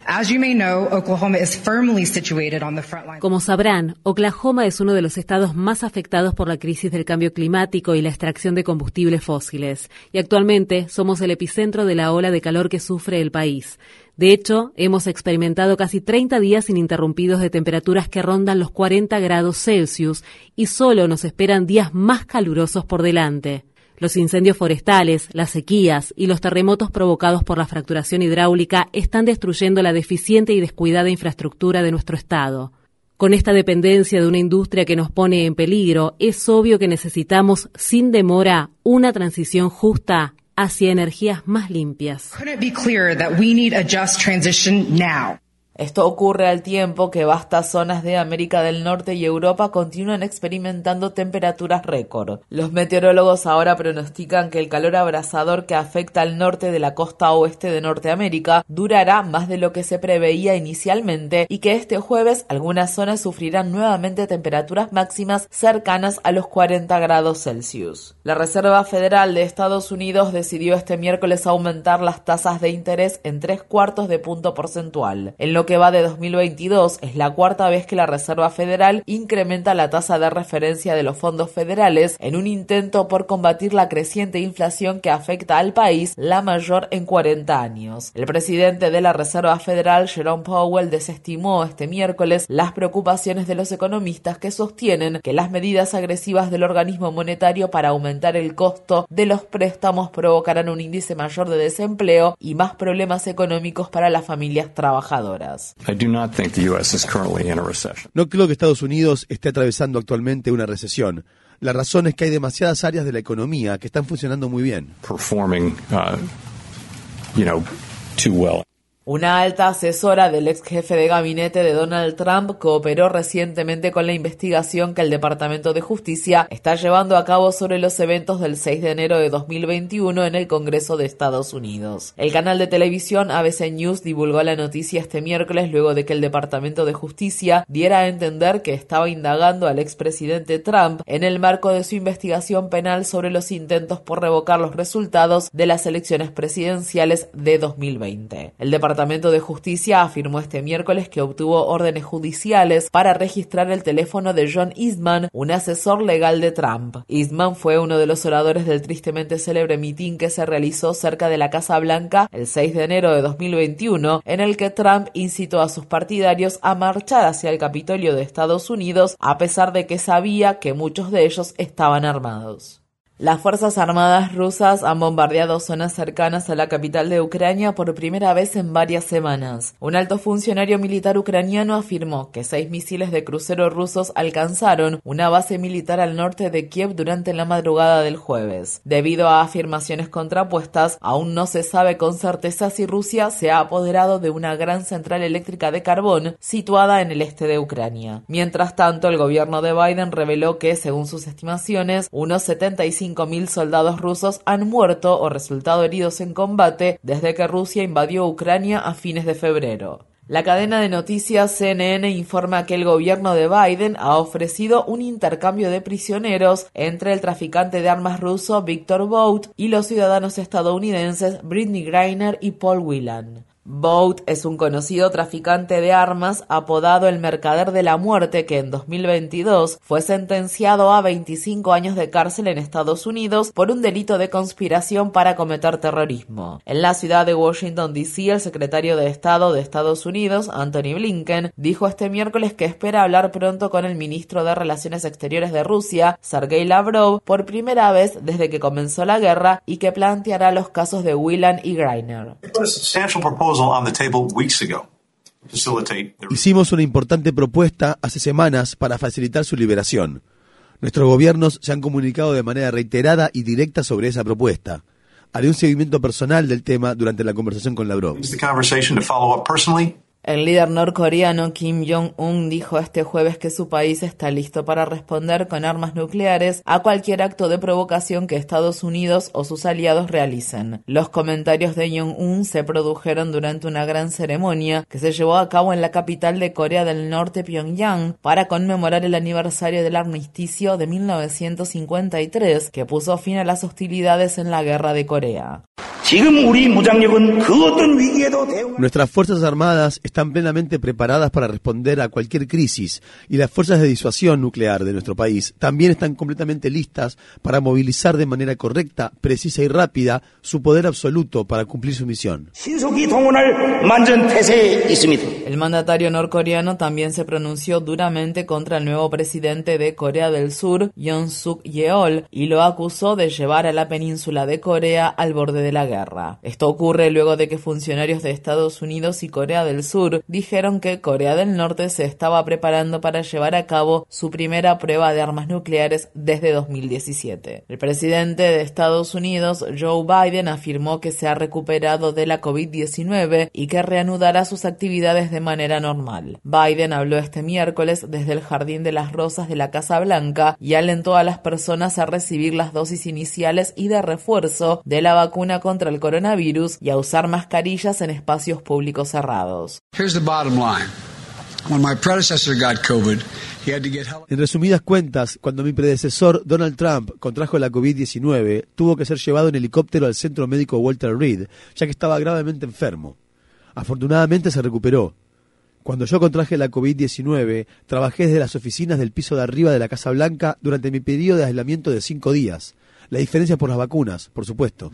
Como sabrán, Oklahoma es uno de los estados más afectados por la crisis del cambio climático y la extracción de combustibles fósiles, y actualmente somos el epicentro de la ola de calor que sufre el país. De hecho, hemos experimentado casi 30 días ininterrumpidos de temperaturas que rondan los 40 grados Celsius y solo nos esperan días más calurosos por delante. Los incendios forestales, las sequías y los terremotos provocados por la fracturación hidráulica están destruyendo la deficiente y descuidada infraestructura de nuestro Estado. Con esta dependencia de una industria que nos pone en peligro, es obvio que necesitamos, sin demora, una transición justa hacia energías más limpias. Esto ocurre al tiempo que vastas zonas de América del Norte y Europa continúan experimentando temperaturas récord. Los meteorólogos ahora pronostican que el calor abrasador que afecta al norte de la costa oeste de Norteamérica durará más de lo que se preveía inicialmente y que este jueves algunas zonas sufrirán nuevamente temperaturas máximas cercanas a los 40 grados Celsius. La Reserva Federal de Estados Unidos decidió este miércoles aumentar las tasas de interés en tres cuartos de punto porcentual. Que va de 2022 es la cuarta vez que la Reserva Federal incrementa la tasa de referencia de los fondos federales en un intento por combatir la creciente inflación que afecta al país, la mayor en 40 años. El presidente de la Reserva Federal, Jerome Powell, desestimó este miércoles las preocupaciones de los economistas que sostienen que las medidas agresivas del organismo monetario para aumentar el costo de los préstamos provocarán un índice mayor de desempleo y más problemas económicos para las familias trabajadoras. No creo que Estados Unidos esté atravesando actualmente una recesión. La razón es que hay demasiadas áreas de la economía que están funcionando muy bien. Una alta asesora del ex jefe de gabinete de Donald Trump cooperó recientemente con la investigación que el Departamento de Justicia está llevando a cabo sobre los eventos del 6 de enero de 2021 en el Congreso de Estados Unidos. El canal de televisión ABC News divulgó la noticia este miércoles luego de que el Departamento de Justicia diera a entender que estaba indagando al expresidente Trump en el marco de su investigación penal sobre los intentos por revocar los resultados de las elecciones presidenciales de 2020. El Departamento de Justicia afirmó este miércoles que obtuvo órdenes judiciales para registrar el teléfono de John Eastman, un asesor legal de Trump. Eastman fue uno de los oradores del tristemente célebre mitin que se realizó cerca de la Casa Blanca el 6 de enero de 2021, en el que Trump incitó a sus partidarios a marchar hacia el Capitolio de Estados Unidos a pesar de que sabía que muchos de ellos estaban armados. Las Fuerzas Armadas rusas han bombardeado zonas cercanas a la capital de Ucrania por primera vez en varias semanas. Un alto funcionario militar ucraniano afirmó que seis misiles de crucero rusos alcanzaron una base militar al norte de Kiev durante la madrugada del jueves. Debido a afirmaciones contrapuestas, aún no se sabe con certeza si Rusia se ha apoderado de una gran central eléctrica de carbón situada en el este de Ucrania. Mientras tanto, el gobierno de Biden reveló que, según sus estimaciones, unos 75 5.000 soldados rusos han muerto o resultado heridos en combate desde que Rusia invadió Ucrania a fines de febrero. La cadena de noticias CNN informa que el gobierno de Biden ha ofrecido un intercambio de prisioneros entre el traficante de armas ruso Victor Bout y los ciudadanos estadounidenses Britney Greiner y Paul Whelan. Boat es un conocido traficante de armas apodado el Mercader de la Muerte que en 2022 fue sentenciado a 25 años de cárcel en Estados Unidos por un delito de conspiración para cometer terrorismo. En la ciudad de Washington, D.C., el secretario de Estado de Estados Unidos, Anthony Blinken, dijo este miércoles que espera hablar pronto con el ministro de Relaciones Exteriores de Rusia, Sergei Lavrov, por primera vez desde que comenzó la guerra y que planteará los casos de Whelan y Greiner. Hicimos una importante propuesta hace semanas para facilitar su liberación. Nuestros gobiernos se han comunicado de manera reiterada y directa sobre esa propuesta. Haré un seguimiento personal del tema durante la conversación con Lavrov. El líder norcoreano Kim Jong-un dijo este jueves que su país está listo para responder con armas nucleares a cualquier acto de provocación que Estados Unidos o sus aliados realicen. Los comentarios de Jong-un se produjeron durante una gran ceremonia que se llevó a cabo en la capital de Corea del Norte, Pyongyang, para conmemorar el aniversario del armisticio de 1953 que puso fin a las hostilidades en la guerra de Corea. Nuestras Fuerzas Armadas están plenamente preparadas para responder a cualquier crisis y las fuerzas de disuasión nuclear de nuestro país también están completamente listas para movilizar de manera correcta, precisa y rápida su poder absoluto para cumplir su misión. El mandatario norcoreano también se pronunció duramente contra el nuevo presidente de Corea del Sur, Yoon Suk Yeol, y lo acusó de llevar a la península de Corea al borde de la guerra. Esto ocurre luego de que funcionarios de Estados Unidos y Corea del Sur dijeron que Corea del Norte se estaba preparando para llevar a cabo su primera prueba de armas nucleares desde 2017. El presidente de Estados Unidos, Joe Biden, afirmó que se ha recuperado de la COVID-19 y que reanudará sus actividades de manera normal. Biden habló este miércoles desde el Jardín de las Rosas de la Casa Blanca y alentó a las personas a recibir las dosis iniciales y de refuerzo de la vacuna contra el coronavirus y a usar mascarillas en espacios públicos cerrados. En resumidas cuentas, cuando mi predecesor Donald Trump contrajo la COVID-19, tuvo que ser llevado en helicóptero al centro médico Walter Reed, ya que estaba gravemente enfermo. Afortunadamente se recuperó. Cuando yo contraje la COVID-19, trabajé desde las oficinas del piso de arriba de la Casa Blanca durante mi periodo de aislamiento de cinco días. La diferencia por las vacunas, por supuesto.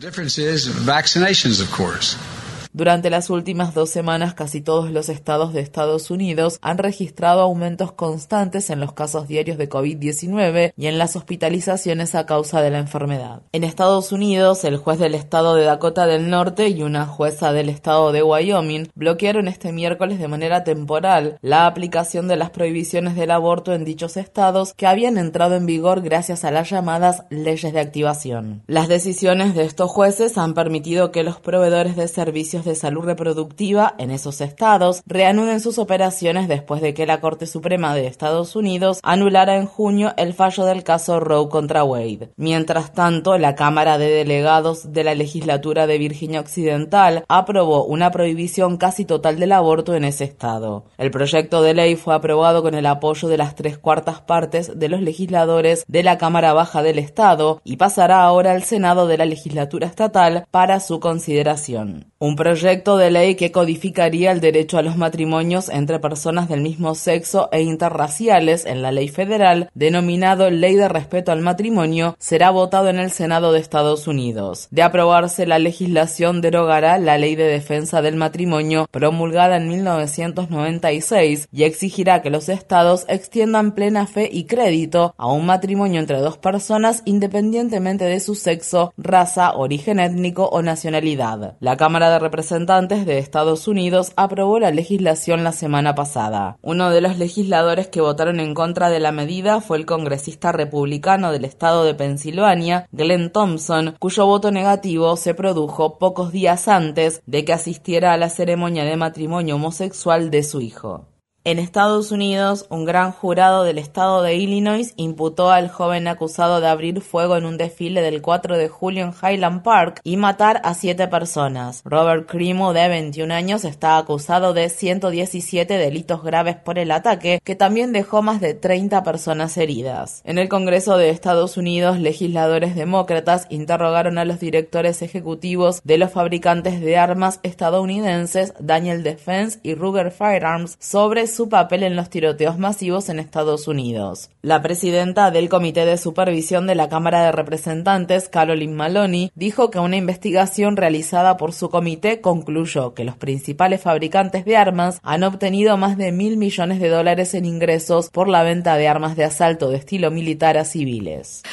Durante las últimas dos semanas, casi todos los estados de Estados Unidos han registrado aumentos constantes en los casos diarios de COVID-19 y en las hospitalizaciones a causa de la enfermedad. En Estados Unidos, el juez del estado de Dakota del Norte y una jueza del estado de Wyoming bloquearon este miércoles de manera temporal la aplicación de las prohibiciones del aborto en dichos estados que habían entrado en vigor gracias a las llamadas leyes de activación. Las decisiones de estos jueces han permitido que los proveedores de servicios de salud reproductiva en esos estados reanuden sus operaciones después de que la Corte Suprema de Estados Unidos anulara en junio el fallo del caso Roe contra Wade. Mientras tanto, la Cámara de Delegados de la Legislatura de Virginia Occidental aprobó una prohibición casi total del aborto en ese estado. El proyecto de ley fue aprobado con el apoyo de las tres cuartas partes de los legisladores de la Cámara Baja del Estado y pasará ahora al Senado de la Legislatura Estatal para su consideración. Un proyecto de ley que codificaría el derecho a los matrimonios entre personas del mismo sexo e interraciales en la ley federal, denominado Ley de Respeto al Matrimonio, será votado en el Senado de Estados Unidos. De aprobarse la legislación, derogará la Ley de Defensa del Matrimonio promulgada en 1996 y exigirá que los estados extiendan plena fe y crédito a un matrimonio entre dos personas independientemente de su sexo, raza, origen étnico o nacionalidad. La Cámara de de Estados Unidos aprobó la legislación la semana pasada. Uno de los legisladores que votaron en contra de la medida fue el congresista republicano del estado de Pensilvania, Glenn Thompson, cuyo voto negativo se produjo pocos días antes de que asistiera a la ceremonia de matrimonio homosexual de su hijo. En Estados Unidos, un gran jurado del estado de Illinois imputó al joven acusado de abrir fuego en un desfile del 4 de julio en Highland Park y matar a siete personas. Robert Crimo, de 21 años, está acusado de 117 delitos graves por el ataque, que también dejó más de 30 personas heridas. En el Congreso de Estados Unidos, legisladores demócratas interrogaron a los directores ejecutivos de los fabricantes de armas estadounidenses Daniel Defense y Ruger Firearms sobre su papel en los tiroteos masivos en Estados Unidos. La presidenta del Comité de Supervisión de la Cámara de Representantes, Caroline Maloney, dijo que una investigación realizada por su comité concluyó que los principales fabricantes de armas han obtenido más de mil millones de dólares en ingresos por la venta de armas de asalto de estilo militar a civiles.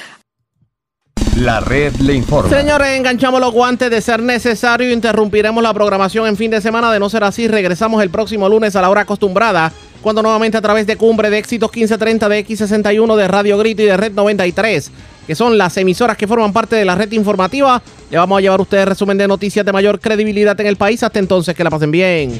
La red le informa. Señores, enganchamos los guantes de ser necesario. Interrumpiremos la programación en fin de semana. De no ser así, regresamos el próximo lunes a la hora acostumbrada. Cuando nuevamente a través de Cumbre de Éxitos 1530 de X61 de Radio Grito y de Red 93, que son las emisoras que forman parte de la red informativa, le vamos a llevar a ustedes resumen de noticias de mayor credibilidad en el país. Hasta entonces, que la pasen bien.